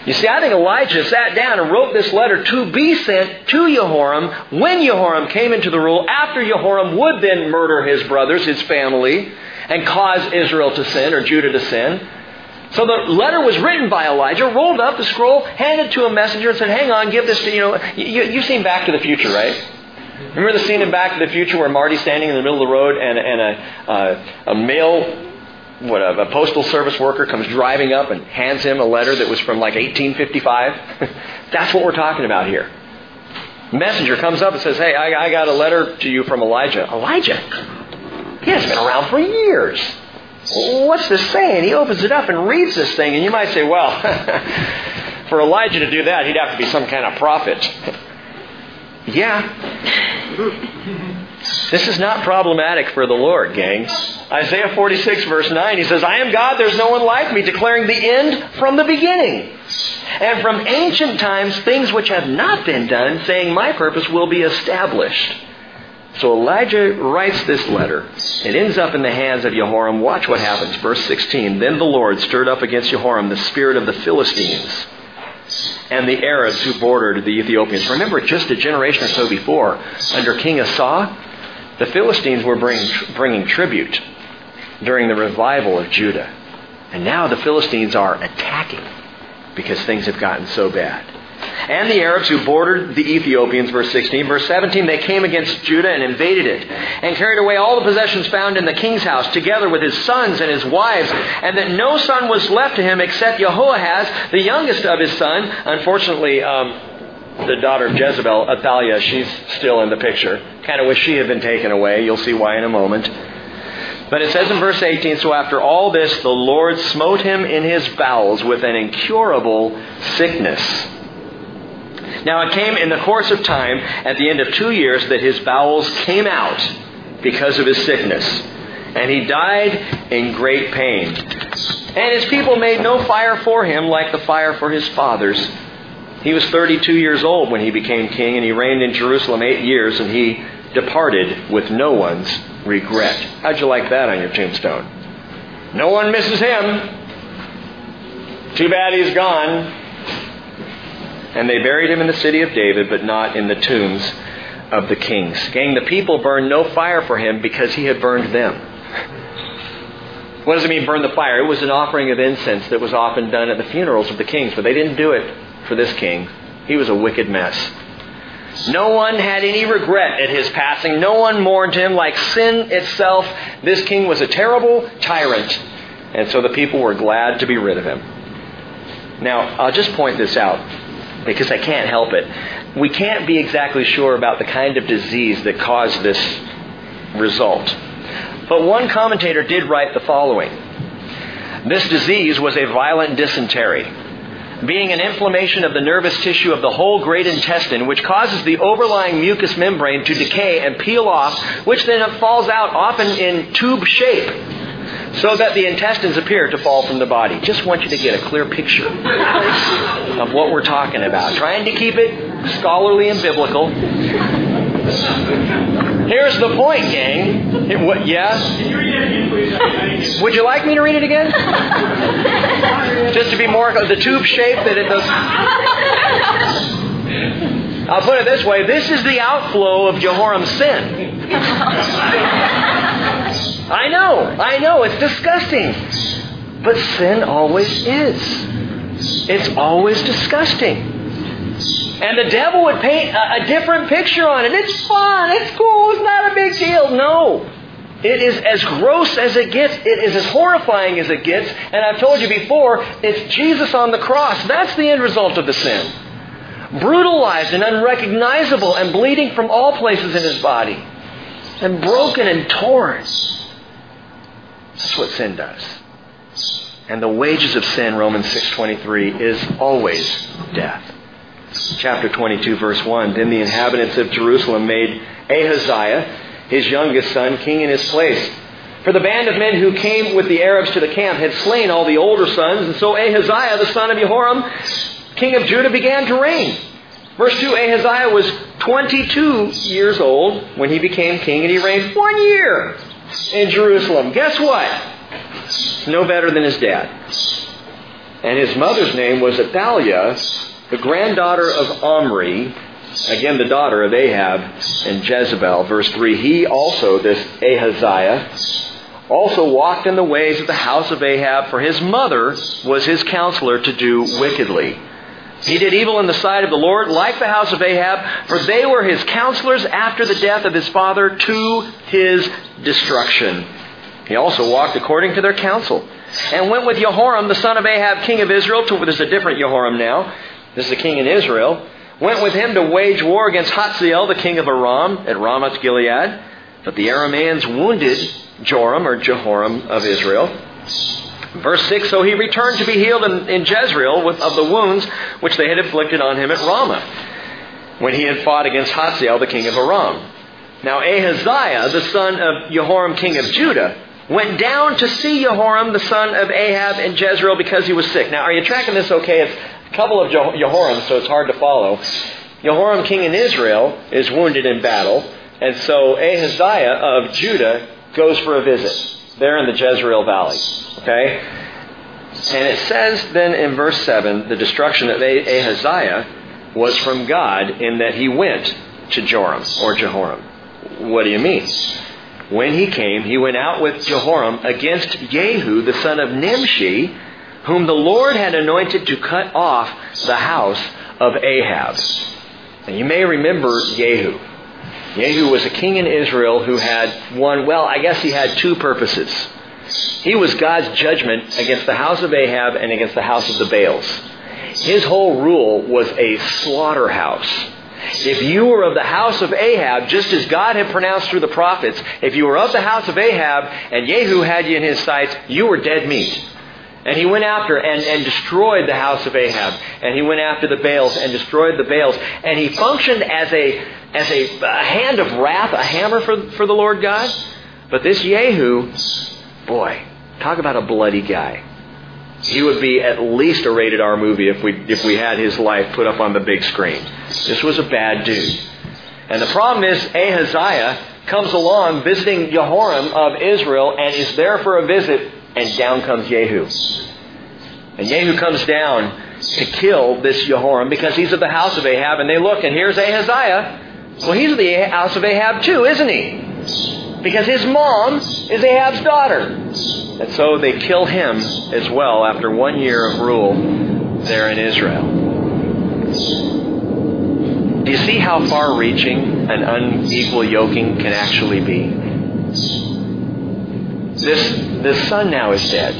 A: You see, I think Elijah sat down and wrote this letter to be sent to Jehoram when Jehoram came into the rule, after Jehoram would then murder his brothers, his family, and cause Israel to sin, or Judah to sin. So the letter was written by Elijah, rolled up the scroll, handed to a messenger, and said, hang on, give this to, you know, you, you've seen Back to the Future, right? Remember the scene in Back to the Future where Marty's standing in the middle of the road and, and a, uh, a male what a, a, postal service worker comes driving up and hands him a letter that was from like 1855. That's what we're talking about here. Messenger comes up and says, "Hey, I, I got a letter to you from Elijah." Elijah, he has been around for years. What's this saying? He opens it up and reads this thing, and you might say, "Well, for Elijah to do that, he'd have to be some kind of prophet." yeah. This is not problematic for the Lord, gang. Isaiah 46, verse 9, he says, I am God, there's no one like me, declaring the end from the beginning. And from ancient times, things which have not been done, saying, My purpose will be established. So Elijah writes this letter. It ends up in the hands of Jehoram. Watch what happens. Verse 16. Then the Lord stirred up against Jehoram the spirit of the Philistines and the Arabs who bordered the Ethiopians. Remember, just a generation or so before, under King Asa, the Philistines were bringing, bringing tribute during the revival of Judah. And now the Philistines are attacking because things have gotten so bad. And the Arabs who bordered the Ethiopians, verse 16. Verse 17, they came against Judah and invaded it, and carried away all the possessions found in the king's house, together with his sons and his wives, and that no son was left to him except Jehoahaz, the youngest of his son. Unfortunately, um, the daughter of Jezebel, Athaliah, she's still in the picture. Kind of wish she had been taken away. You'll see why in a moment. But it says in verse 18, So after all this, the Lord smote him in his bowels with an incurable sickness. Now it came in the course of time, at the end of two years, that his bowels came out because of his sickness. And he died in great pain. And his people made no fire for him like the fire for his fathers. He was 32 years old when he became king, and he reigned in Jerusalem eight years, and he departed with no one's regret. How'd you like that on your tombstone? No one misses him. Too bad he's gone. And they buried him in the city of David, but not in the tombs of the kings. Gang, the people burned no fire for him because he had burned them. What does it mean, burn the fire? It was an offering of incense that was often done at the funerals of the kings, but they didn't do it for this king. He was a wicked mess. No one had any regret at his passing. No one mourned him like sin itself. This king was a terrible tyrant. And so the people were glad to be rid of him. Now, I'll just point this out because I can't help it. We can't be exactly sure about the kind of disease that caused this result. But one commentator did write the following This disease was a violent dysentery being an inflammation of the nervous tissue of the whole great intestine, which causes the overlying mucous membrane to decay and peel off, which then falls out often in tube shape, so that the intestines appear to fall from the body. Just want you to get a clear picture of what we're talking about. Trying to keep it scholarly and biblical. Here's the point, gang. It, what, yeah? Would you like me to read it again? Just to be more the tube shape that it does. I'll put it this way this is the outflow of Jehoram's sin. I know, I know, it's disgusting. But sin always is. It's always disgusting. And the devil would paint a, a different picture on it. It's fun. It's cool. It's not a big deal. No. It is as gross as it gets. It is as horrifying as it gets. And I've told you before, it's Jesus on the cross. That's the end result of the sin. Brutalized and unrecognizable and bleeding from all places in his body. And broken and torn. That's what sin does. And the wages of sin, Romans 6.23, is always death. Chapter 22, verse 1. Then the inhabitants of Jerusalem made Ahaziah, his youngest son, king in his place. For the band of men who came with the Arabs to the camp had slain all the older sons, and so Ahaziah, the son of Jehoram, king of Judah, began to reign. Verse 2 Ahaziah was 22 years old when he became king, and he reigned one year in Jerusalem. Guess what? no better than his dad. And his mother's name was Athaliah, the granddaughter of Omri, again the daughter of Ahab and Jezebel. Verse 3 He also, this Ahaziah, also walked in the ways of the house of Ahab, for his mother was his counselor to do wickedly. He did evil in the sight of the Lord, like the house of Ahab, for they were his counselors after the death of his father to his destruction. He also walked according to their counsel and went with Jehoram, the son of Ahab, king of Israel. To, there's a different Jehoram now. This is a king in Israel. Went with him to wage war against Hazael, the king of Aram, at Ramoth Gilead. But the Arameans wounded Joram, or Jehoram, of Israel. Verse 6 So he returned to be healed in, in Jezreel with, of the wounds which they had inflicted on him at Ramah, when he had fought against Hazael, the king of Aram. Now Ahaziah, the son of Jehoram, king of Judah, went down to see Jehoram, the son of Ahab, in Jezreel because he was sick. Now, are you tracking this okay? It's couple of Jehoram, so it's hard to follow. Jehoram, king in Israel, is wounded in battle, and so Ahaziah of Judah goes for a visit there in the Jezreel Valley. Okay? And it says then in verse 7 the destruction of Ahaziah was from God in that he went to Joram or Jehoram. What do you mean? When he came, he went out with Jehoram against Jehu, the son of Nimshi, whom the Lord had anointed to cut off the house of Ahab. And you may remember Jehu. Jehu was a king in Israel who had one, well, I guess he had two purposes. He was God's judgment against the house of Ahab and against the house of the Baals. His whole rule was a slaughterhouse if you were of the house of Ahab, just as God had pronounced through the prophets, if you were of the house of Ahab and Jehu had you in his sights, you were dead meat. And he went after and, and destroyed the house of Ahab. And he went after the Baals and destroyed the Baals. And he functioned as a, as a, a hand of wrath, a hammer for, for the Lord God. But this Jehu, boy, talk about a bloody guy. He would be at least a rated R movie if we, if we had his life put up on the big screen. This was a bad dude. And the problem is, Ahaziah comes along visiting Jehoram of Israel and is there for a visit, and down comes Jehu. And Jehu comes down to kill this Jehoram because he's of the house of Ahab, and they look, and here's Ahaziah. Well, he's of the house of Ahab too, isn't he? Because his mom is Ahab's daughter. And so they kill him as well after one year of rule there in Israel. Do you see how far reaching an unequal yoking can actually be? This, this son now is dead.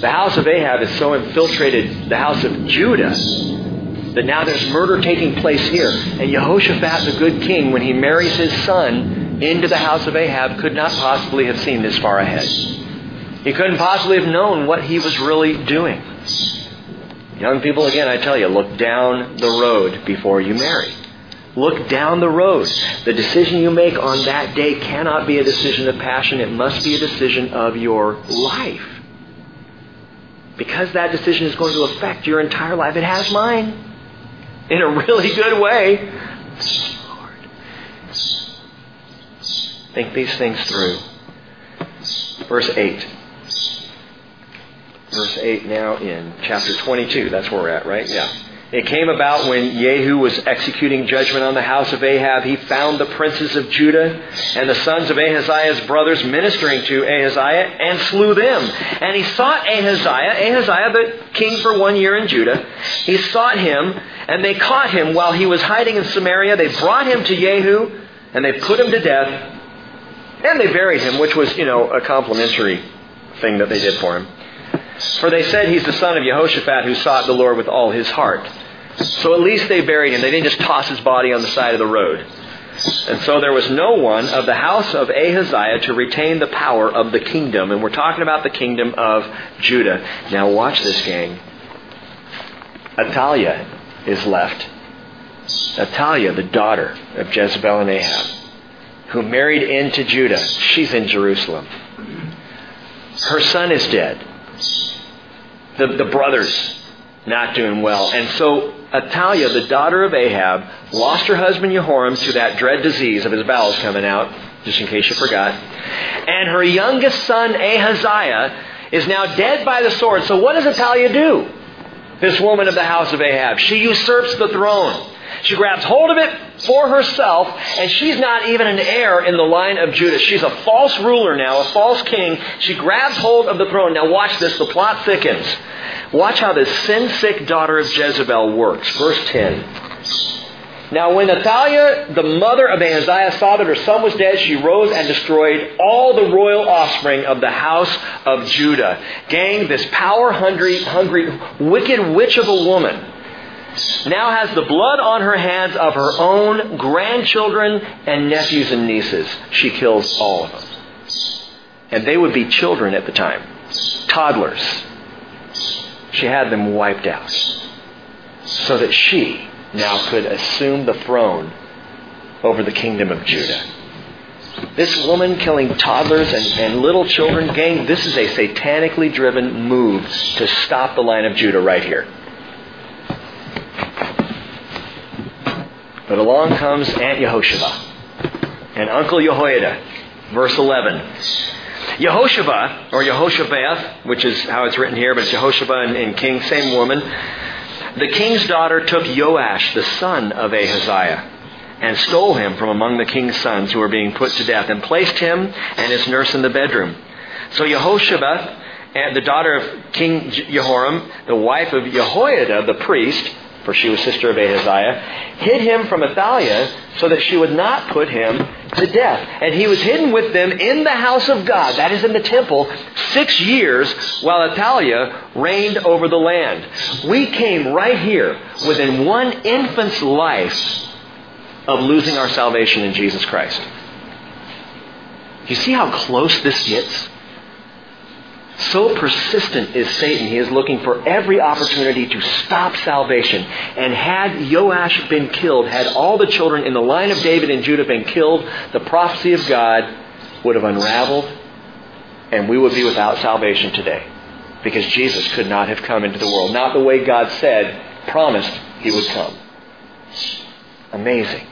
A: The house of Ahab has so infiltrated the house of Judah that now there's murder taking place here. And Jehoshaphat, the good king, when he marries his son into the house of Ahab, could not possibly have seen this far ahead. He couldn't possibly have known what he was really doing. Young people, again, I tell you, look down the road before you marry. Look down the road. The decision you make on that day cannot be a decision of passion. It must be a decision of your life. Because that decision is going to affect your entire life. It has mine. In a really good way. Lord. Think these things through. Verse 8 verse 8 now in chapter 22. That's where we're at, right? Yeah. It came about when Jehu was executing judgment on the house of Ahab. He found the princes of Judah and the sons of Ahaziah's brothers ministering to Ahaziah and slew them. And he sought Ahaziah, Ahaziah the king for one year in Judah. He sought him and they caught him while he was hiding in Samaria. They brought him to Jehu and they put him to death. And they buried him, which was, you know, a complimentary thing that they did for him. For they said he's the son of Jehoshaphat who sought the Lord with all his heart. So at least they buried him. They didn't just toss his body on the side of the road. And so there was no one of the house of Ahaziah to retain the power of the kingdom. And we're talking about the kingdom of Judah. Now watch this, gang. Athaliah is left. Athaliah, the daughter of Jezebel and Ahab, who married into Judah. She's in Jerusalem. Her son is dead. The, the brothers not doing well. And so Athaliah, the daughter of Ahab, lost her husband Jehoram to that dread disease of his bowels coming out, just in case you forgot. And her youngest son Ahaziah is now dead by the sword. So what does Athaliah do? This woman of the house of Ahab. She usurps the throne. She grabs hold of it for herself, and she's not even an heir in the line of Judah. She's a false ruler now, a false king. She grabs hold of the throne. Now watch this, the plot thickens. Watch how this sin sick daughter of Jezebel works. Verse 10. Now, when Athaliah, the mother of Ahaziah, saw that her son was dead, she rose and destroyed all the royal offspring of the house of Judah. Gang, this power hungry, hungry, wicked witch of a woman now has the blood on her hands of her own grandchildren and nephews and nieces. She kills all of them. And they would be children at the time, toddlers. She had them wiped out so that she now could assume the throne over the kingdom of Judah. This woman killing toddlers and, and, little children, gang, this is a satanically driven move to stop the line of Judah right here. But along comes Aunt Yehosheba and Uncle Jehoiada. Verse 11. Yehosheba, or Yehoshabath, which is how it's written here, but it's and, and king, same woman. The king's daughter took Joash, the son of Ahaziah, and stole him from among the king's sons who were being put to death, and placed him and his nurse in the bedroom. So Yehoshabath, eh, the daughter of King Jehoram, the wife of Jehoiada, the priest, for she was sister of Ahaziah, hid him from Athaliah so that she would not put him to death. And he was hidden with them in the house of God, that is in the temple, six years while Athaliah reigned over the land. We came right here within one infant's life of losing our salvation in Jesus Christ. You see how close this gets? So persistent is Satan, he is looking for every opportunity to stop salvation. And had Joash been killed, had all the children in the line of David and Judah been killed, the prophecy of God would have unraveled and we would be without salvation today. Because Jesus could not have come into the world. Not the way God said, promised he would come. Amazing.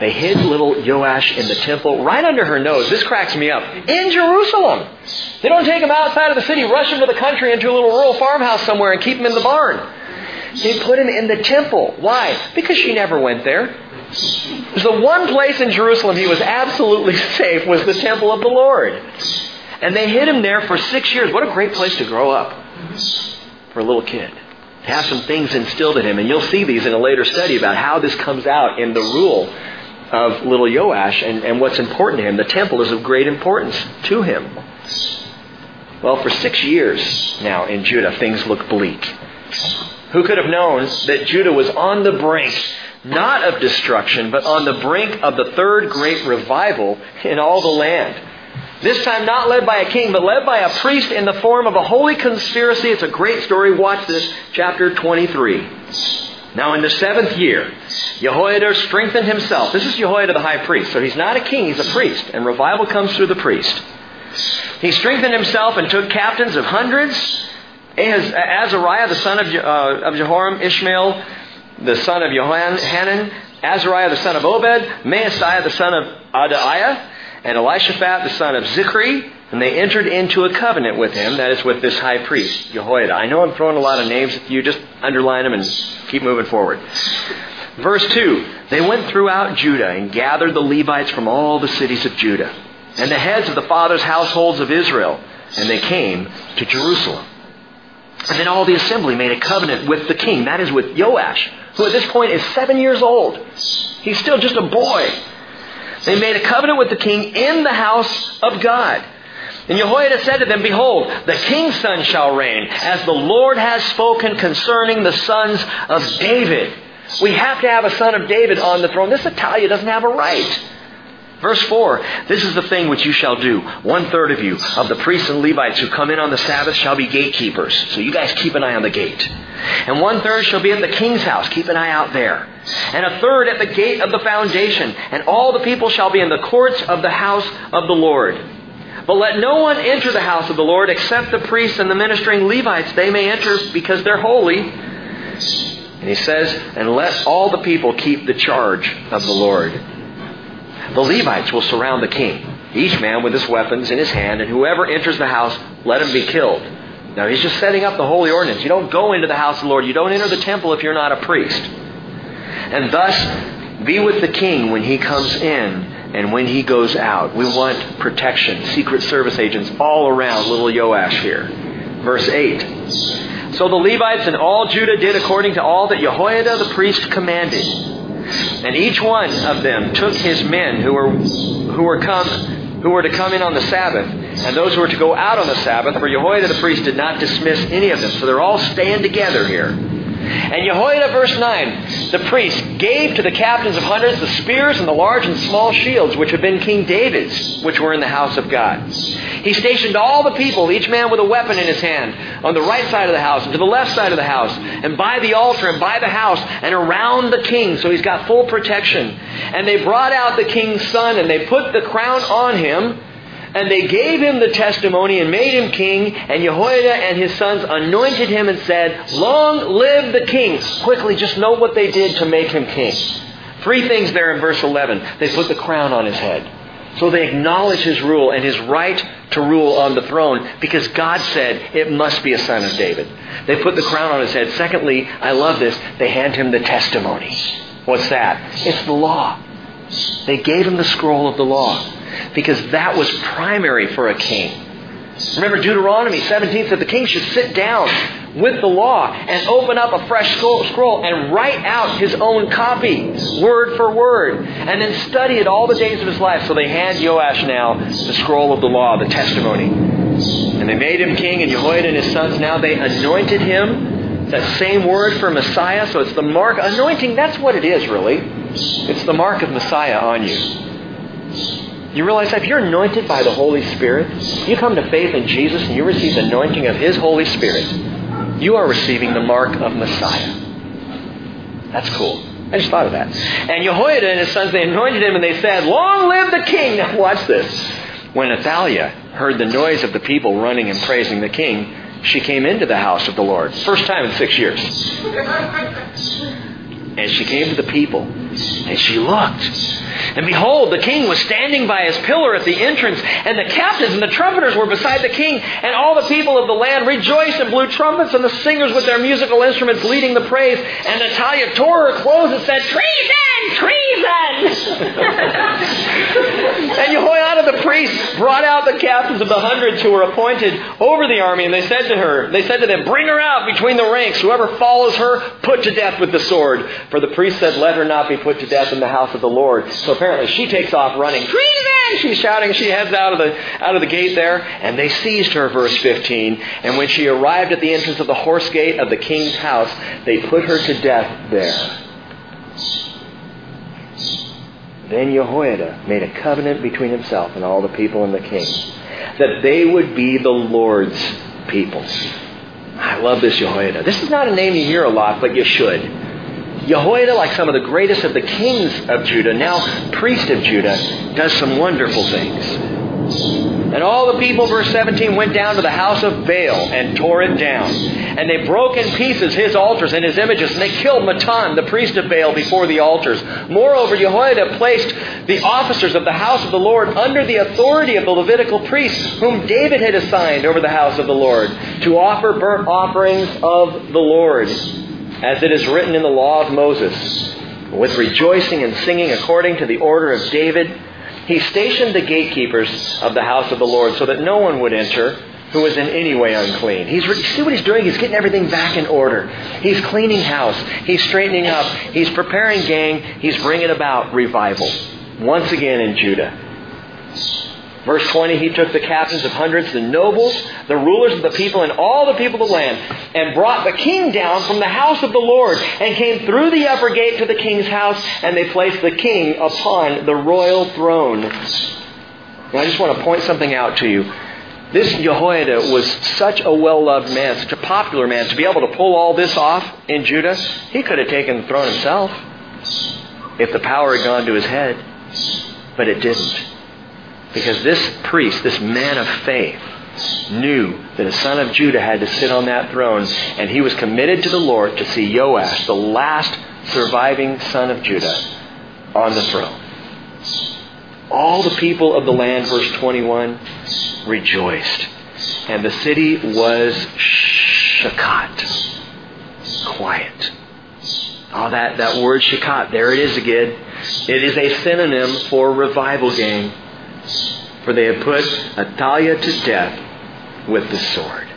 A: They hid little Joash in the temple right under her nose. This cracks me up. In Jerusalem. They don't take him outside of the city, rush him to the country into a little rural farmhouse somewhere and keep him in the barn. They put him in the temple. Why? Because she never went there. The one place in Jerusalem he was absolutely safe was the temple of the Lord. And they hid him there for six years. What a great place to grow up for a little kid. Have some things instilled in him. And you'll see these in a later study about how this comes out in the rule of little Joash and, and what's important to him. The temple is of great importance to him. Well, for six years now in Judah, things look bleak. Who could have known that Judah was on the brink, not of destruction, but on the brink of the third great revival in all the land? This time not led by a king, but led by a priest in the form of a holy conspiracy. It's a great story. Watch this, chapter 23. Now in the seventh year, Jehoiada strengthened himself. This is Jehoiada the high priest. So he's not a king, he's a priest. And revival comes through the priest. He strengthened himself and took captains of hundreds. Azariah, the son of, uh, of Jehoram, Ishmael, the son of Johanan, Azariah, the son of Obed, Maaseiah, the son of Adaiah, and Elishaphat, the son of Zichri, And they entered into a covenant with him, that is with this high priest, Jehoiada. I know I'm throwing a lot of names at you, just underline them and keep moving forward. Verse 2 They went throughout Judah and gathered the Levites from all the cities of Judah, and the heads of the fathers' households of Israel, and they came to Jerusalem. And then all the assembly made a covenant with the king, that is with Joash, who at this point is seven years old. He's still just a boy. They made a covenant with the king in the house of God. And Jehoiada said to them, Behold, the king's son shall reign, as the Lord has spoken concerning the sons of David. We have to have a son of David on the throne. This Athaliah doesn't have a right. Verse 4, This is the thing which you shall do. One third of you, of the priests and Levites who come in on the Sabbath, shall be gatekeepers. So you guys keep an eye on the gate. And one third shall be at the king's house. Keep an eye out there. And a third at the gate of the foundation. And all the people shall be in the courts of the house of the Lord. But let no one enter the house of the Lord except the priests and the ministering Levites. They may enter because they're holy. And he says, And let all the people keep the charge of the Lord. The Levites will surround the king, each man with his weapons in his hand, and whoever enters the house, let him be killed. Now he's just setting up the holy ordinance. You don't go into the house of the Lord. You don't enter the temple if you're not a priest. And thus, be with the king when he comes in and when he goes out. We want protection, Secret Service agents all around little Joash here. Verse 8. So the Levites and all Judah did according to all that Jehoiada the priest commanded. And each one of them took his men who were, who were come, who were to come in on the Sabbath, and those who were to go out on the Sabbath, for Jehoiada the priest did not dismiss any of them. So they're all staying together here. And Jehoiada, verse 9, the priest gave to the captains of hundreds the spears and the large and small shields which had been King David's, which were in the house of God. He stationed all the people, each man with a weapon in his hand, on the right side of the house and to the left side of the house, and by the altar and by the house and around the king, so he's got full protection. And they brought out the king's son and they put the crown on him and they gave him the testimony and made him king, and Jehoiada and his sons anointed him and said, Long live the king. Quickly, just note what they did to make him king. Three things there in verse 11. They put the crown on his head. So they acknowledge his rule and his right to rule on the throne because God said it must be a son of David. They put the crown on his head. Secondly, I love this, they hand him the testimony. What's that? It's the law. They gave him the scroll of the law because that was primary for a king. Remember Deuteronomy 17 said the king should sit down with the law and open up a fresh scroll and write out his own copy, word for word, and then study it all the days of his life. So they hand Joash now the scroll of the law, the testimony. And they made him king, and Jehoiada and his sons, now they anointed him. That same word for Messiah, so it's the mark. Anointing, that's what it is, really. It's the mark of Messiah on you. You realize that if you're anointed by the Holy Spirit, you come to faith in Jesus and you receive the anointing of His Holy Spirit, you are receiving the mark of Messiah. That's cool. I just thought of that. And Jehoiada and his sons, they anointed him and they said, Long live the king! Now watch this. When Athaliah heard the noise of the people running and praising the king, she came into the house of the Lord. First time in six years. And she came to the people, and she looked. And behold, the king was standing by his pillar at the entrance, and the captains and the trumpeters were beside the king, and all the people of the land rejoiced and blew trumpets, and the singers with their musical instruments leading the praise. And Athaliah tore her clothes and said, Treason! Treason! and Jehoiada the priest brought out the captains of the hundreds who were appointed over the army, and they said to her, they said to them, Bring her out between the ranks. Whoever follows her, put to death with the sword. For the priest said, Let her not be put to death in the house of the Lord. So apparently she takes off running. Treason! She's shouting. She heads out of the out of the gate there, and they seized her. Verse 15. And when she arrived at the entrance of the horse gate of the king's house, they put her to death there. Then Jehoiada made a covenant between himself and all the people and the king, that they would be the Lord's people. I love this Jehoiada. This is not a name you hear a lot, but you should. Jehoiada, like some of the greatest of the kings of Judah, now priest of Judah, does some wonderful things. And all the people, verse 17, went down to the house of Baal and tore it down. And they broke in pieces his altars and his images, and they killed Mattan, the priest of Baal, before the altars. Moreover, Jehoiada placed the officers of the house of the Lord under the authority of the Levitical priests, whom David had assigned over the house of the Lord, to offer burnt offerings of the Lord, as it is written in the law of Moses, with rejoicing and singing according to the order of David. He stationed the gatekeepers of the house of the Lord so that no one would enter who was in any way unclean. He's see what he's doing? He's getting everything back in order. He's cleaning house. He's straightening up. He's preparing gang. He's bringing about revival once again in Judah. Verse 20, he took the captains of hundreds, the nobles, the rulers of the people, and all the people of the land, and brought the king down from the house of the Lord, and came through the upper gate to the king's house, and they placed the king upon the royal throne. I just want to point something out to you. This Jehoiada was such a well-loved man, such a popular man. To be able to pull all this off in Judah, he could have taken the throne himself if the power had gone to his head. But it didn't. Because this priest, this man of faith, knew that a son of Judah had to sit on that throne, and he was committed to the Lord to see Joash, the last surviving son of Judah, on the throne. All the people of the land, verse 21, rejoiced. And the city was shakat. Quiet. Oh, that, that word shakat, there it is again. It is a synonym for revival gang. For they have put Athaliah to death with the sword.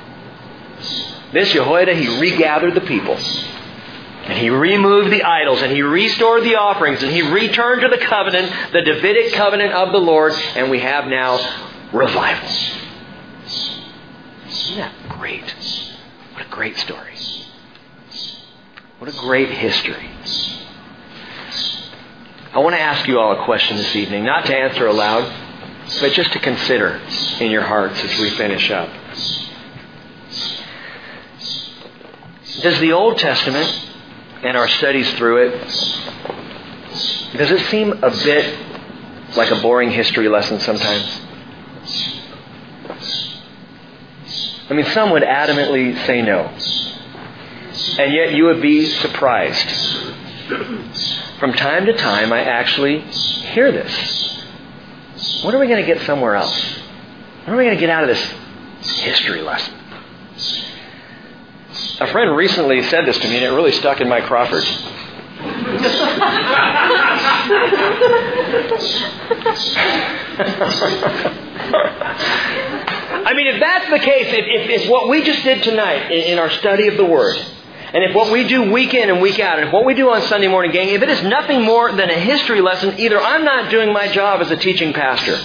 A: This Jehoiada, he regathered the people. And he removed the idols and he restored the offerings and he returned to the covenant, the Davidic covenant of the Lord, and we have now revival. Isn't that great? What a great story. What a great history. I want to ask you all a question this evening, not to answer aloud, but just to consider in your hearts as we finish up. Does the Old Testament and our studies through it, does it seem a bit like a boring history lesson sometimes? I mean, some would adamantly say no. And yet you would be surprised. From time to time, I actually hear this. When are we going to get somewhere else? When are we going to get out of this history lesson? A friend recently said this to me, and it really stuck in my Crawford. I mean, if that's the case, if, if, if what we just did tonight in, in our study of the Word, and if what we do week in and week out, and if what we do on Sunday morning, gang, if it is nothing more than a history lesson, either I'm not doing my job as a teaching pastor,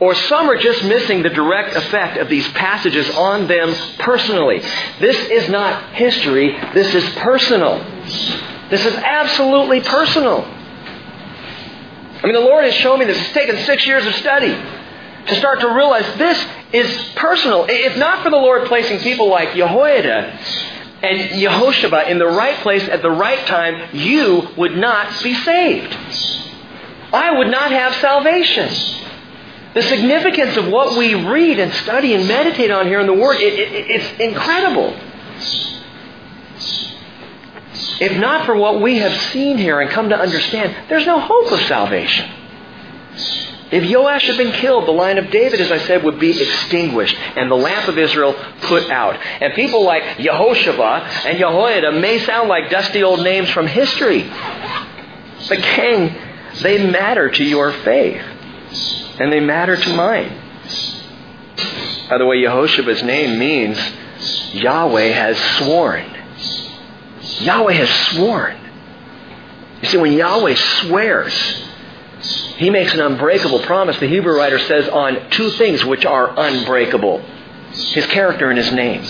A: or some are just missing the direct effect of these passages on them personally. This is not history, this is personal. This is absolutely personal. I mean, the Lord has shown me this. It's taken six years of study to start to realize this is personal. If not for the Lord placing people like Jehoiada and Yehosheba in the right place at the right time, you would not be saved. I would not have salvation. The significance of what we read and study and meditate on here in the Word, it, it, it's incredible. If not for what we have seen here and come to understand, there's no hope of salvation. If Joash had been killed, the line of David, as I said, would be extinguished and the lamp of Israel put out. And people like Yehosheba and Jehoiada may sound like dusty old names from history. But king, they matter to your faith. And they matter to mine. By the way, Yehosheba's name means Yahweh has sworn. Yahweh has sworn. You see, when Yahweh swears, he makes an unbreakable promise. The Hebrew writer says on two things which are unbreakable his character and his name.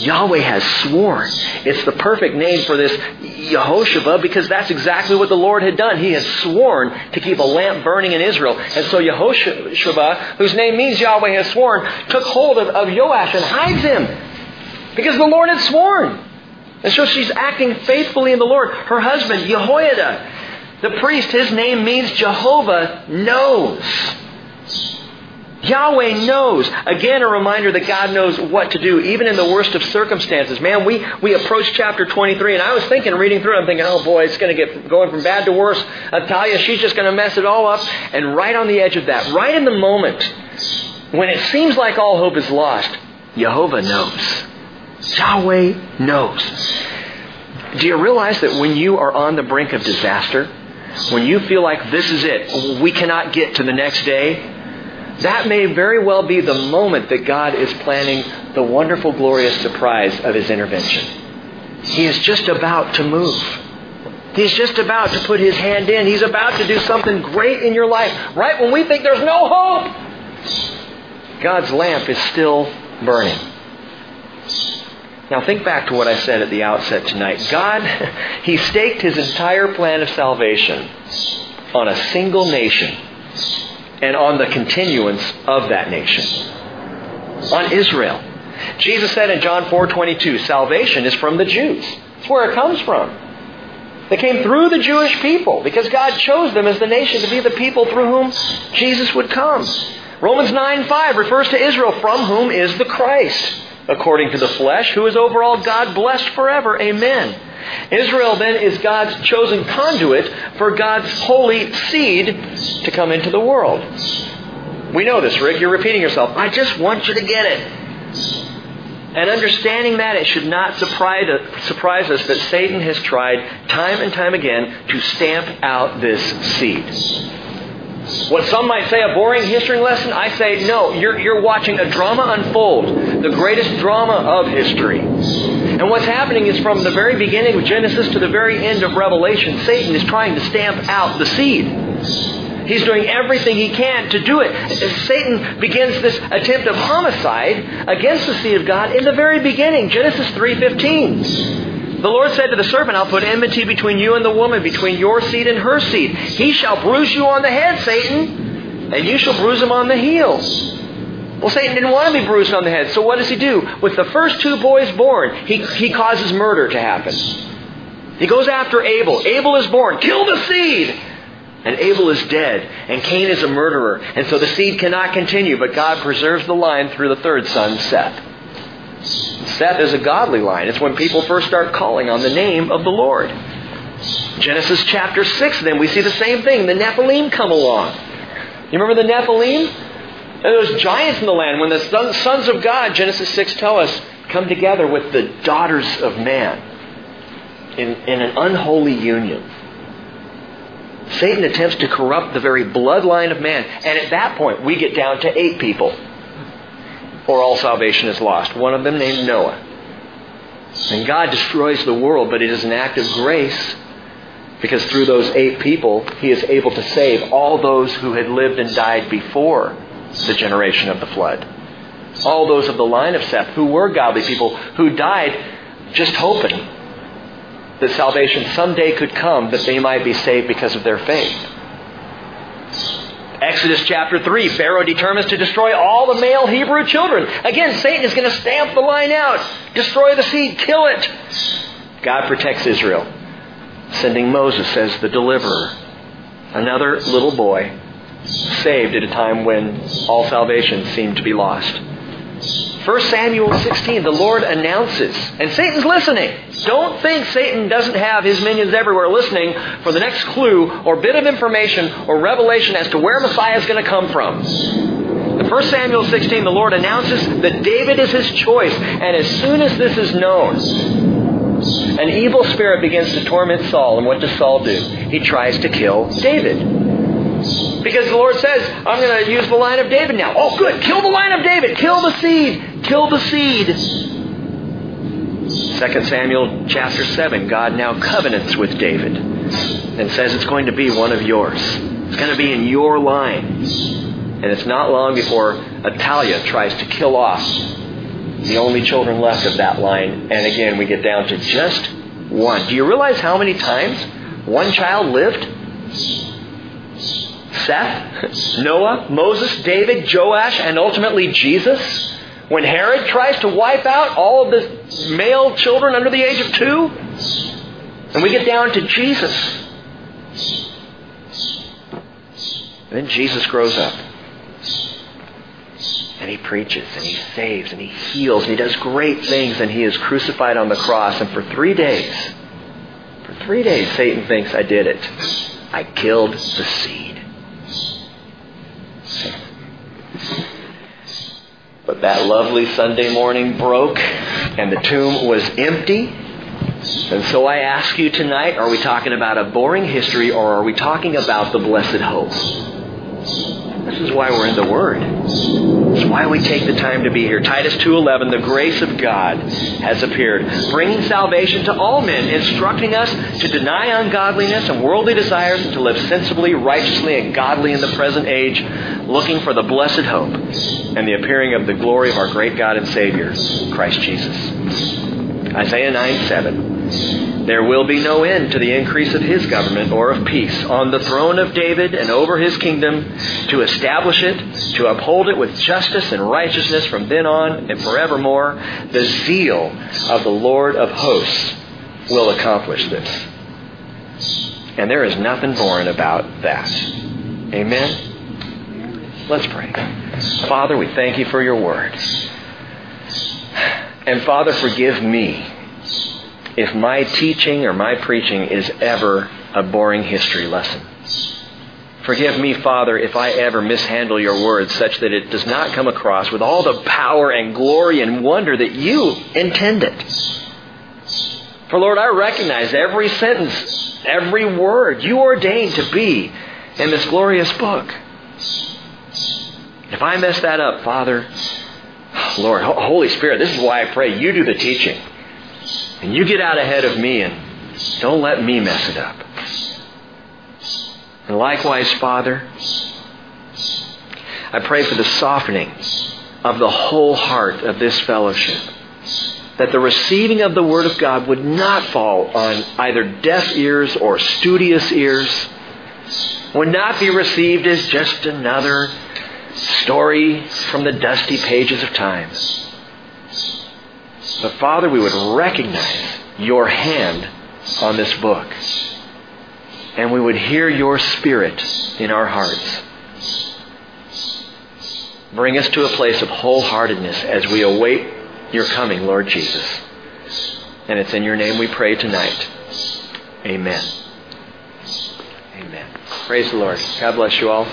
A: Yahweh has sworn. It's the perfect name for this Yehosheba because that's exactly what the Lord had done. He had sworn to keep a lamp burning in Israel. And so Yehosheba, whose name means Yahweh has sworn, took hold of, of Joash and hides him because the Lord had sworn. And so she's acting faithfully in the Lord. Her husband, Jehoiada, the priest, his name means Jehovah knows. Yahweh knows. Again, a reminder that God knows what to do, even in the worst of circumstances. Man, we, we approach chapter 23, and I was thinking, reading through it, I'm thinking, oh boy, it's going to get going from bad to worse. Athaliah, she's just going to mess it all up. And right on the edge of that, right in the moment, when it seems like all hope is lost, Jehovah knows. Yahweh knows. Do you realize that when you are on the brink of disaster, when you feel like this is it, we cannot get to the next day, that may very well be the moment that God is planning the wonderful, glorious surprise of His intervention. He is just about to move. He's just about to put His hand in. He's about to do something great in your life. Right when we think there's no hope, God's lamp is still burning. Now think back to what I said at the outset tonight. God, He staked His entire plan of salvation on a single nation and on the continuance of that nation. On Israel. Jesus said in John 4:22, salvation is from the Jews. That's where it comes from. They came through the Jewish people because God chose them as the nation to be the people through whom Jesus would come. Romans 9:5 refers to Israel from whom is the Christ, according to the flesh, who is overall God blessed forever. Amen. Israel then is God's chosen conduit for God's holy seed to come into the world. We know this, Rick. You're repeating yourself. I just want you to get it. And understanding that, it should not surprise, surprise us that Satan has tried time and time again to stamp out this seed. What some might say a boring history lesson, I say no, you're, you're watching a drama unfold, the greatest drama of history. And what's happening is from the very beginning of Genesis to the very end of Revelation, Satan is trying to stamp out the seed. He's doing everything he can to do it. Satan begins this attempt of homicide against the seed of God in the very beginning, Genesis 3:15. The Lord said to the serpent, I'll put enmity between you and the woman, between your seed and her seed. He shall bruise you on the head, Satan, and you shall bruise him on the heel. Well, Satan didn't want to be bruised on the head, so what does he do? With the first two boys born, he, he causes murder to happen. He goes after Abel. Abel is born. Kill the seed! And Abel is dead, and Cain is a murderer, and so the seed cannot continue, but God preserves the line through the third son, Seth. Seth is a godly line. It's when people first start calling on the name of the Lord. Genesis chapter 6, then, we see the same thing. The Nephilim come along. You remember the Nephilim? And those giants in the land, when the sons of God, Genesis 6 tell us, come together with the daughters of man in, in an unholy union. Satan attempts to corrupt the very bloodline of man. And at that point, we get down to eight people. Or all salvation is lost. One of them named Noah. And God destroys the world, but it is an act of grace because through those eight people, He is able to save all those who had lived and died before the generation of the flood. All those of the line of Seth who were godly people who died just hoping that salvation someday could come that they might be saved because of their faith. Exodus chapter 3, Pharaoh determines to destroy all the male Hebrew children. Again, Satan is going to stamp the line out, destroy the seed, kill it. God protects Israel, sending Moses as the deliverer. Another little boy saved at a time when all salvation seemed to be lost. 1 Samuel 16, the Lord announces, and Satan's listening. Don't think Satan doesn't have his minions everywhere listening for the next clue or bit of information or revelation as to where Messiah is going to come from. In 1 Samuel 16, the Lord announces that David is his choice, and as soon as this is known, an evil spirit begins to torment Saul, and what does Saul do? He tries to kill David. Because the Lord says, I'm going to use the line of David now. Oh, good. Kill the line of David. Kill the seed. Kill the seed. 2 Samuel chapter 7, God now covenants with David and says it's going to be one of yours. It's going to be in your line. And it's not long before Athaliah tries to kill off the only children left of that line. And again, we get down to just one. Do you realize how many times one child lived? Seth, Noah, Moses, David, Joash, and ultimately Jesus? When Herod tries to wipe out all of the male children under the age of two? And we get down to Jesus. And then Jesus grows up. and he preaches and he saves and he heals and he does great things and he is crucified on the cross. And for three days, for three days, Satan thinks I did it. I killed the seed. But that lovely Sunday morning broke and the tomb was empty. And so I ask you tonight, are we talking about a boring history or are we talking about the blessed hope? This is why we're in the Word. This is why we take the time to be here. Titus 2.11, the grace of God has appeared, bringing salvation to all men, instructing us to deny ungodliness and worldly desires and to live sensibly, righteously, and godly in the present age, looking for the blessed hope and the appearing of the glory of our great God and Savior, Christ Jesus. Isaiah 9 7. There will be no end to the increase of his government or of peace on the throne of David and over his kingdom to establish it, to uphold it with justice and righteousness from then on and forevermore. The zeal of the Lord of hosts will accomplish this. And there is nothing boring about that. Amen? Let's pray. Father, we thank you for your word. And Father, forgive me if my teaching or my preaching is ever a boring history lesson. Forgive me, Father, if I ever mishandle your words such that it does not come across with all the power and glory and wonder that you intended. For Lord, I recognize every sentence, every word you ordained to be in this glorious book. If I mess that up, Father, Lord, Holy Spirit, this is why I pray you do the teaching. And you get out ahead of me and don't let me mess it up. And likewise, Father, I pray for the softening of the whole heart of this fellowship. That the receiving of the Word of God would not fall on either deaf ears or studious ears, would not be received as just another story from the dusty pages of time. But Father, we would recognize your hand on this book. And we would hear your spirit in our hearts. Bring us to a place of wholeheartedness as we await your coming, Lord Jesus. And it's in your name we pray tonight. Amen. Amen. Praise the Lord. God bless you all.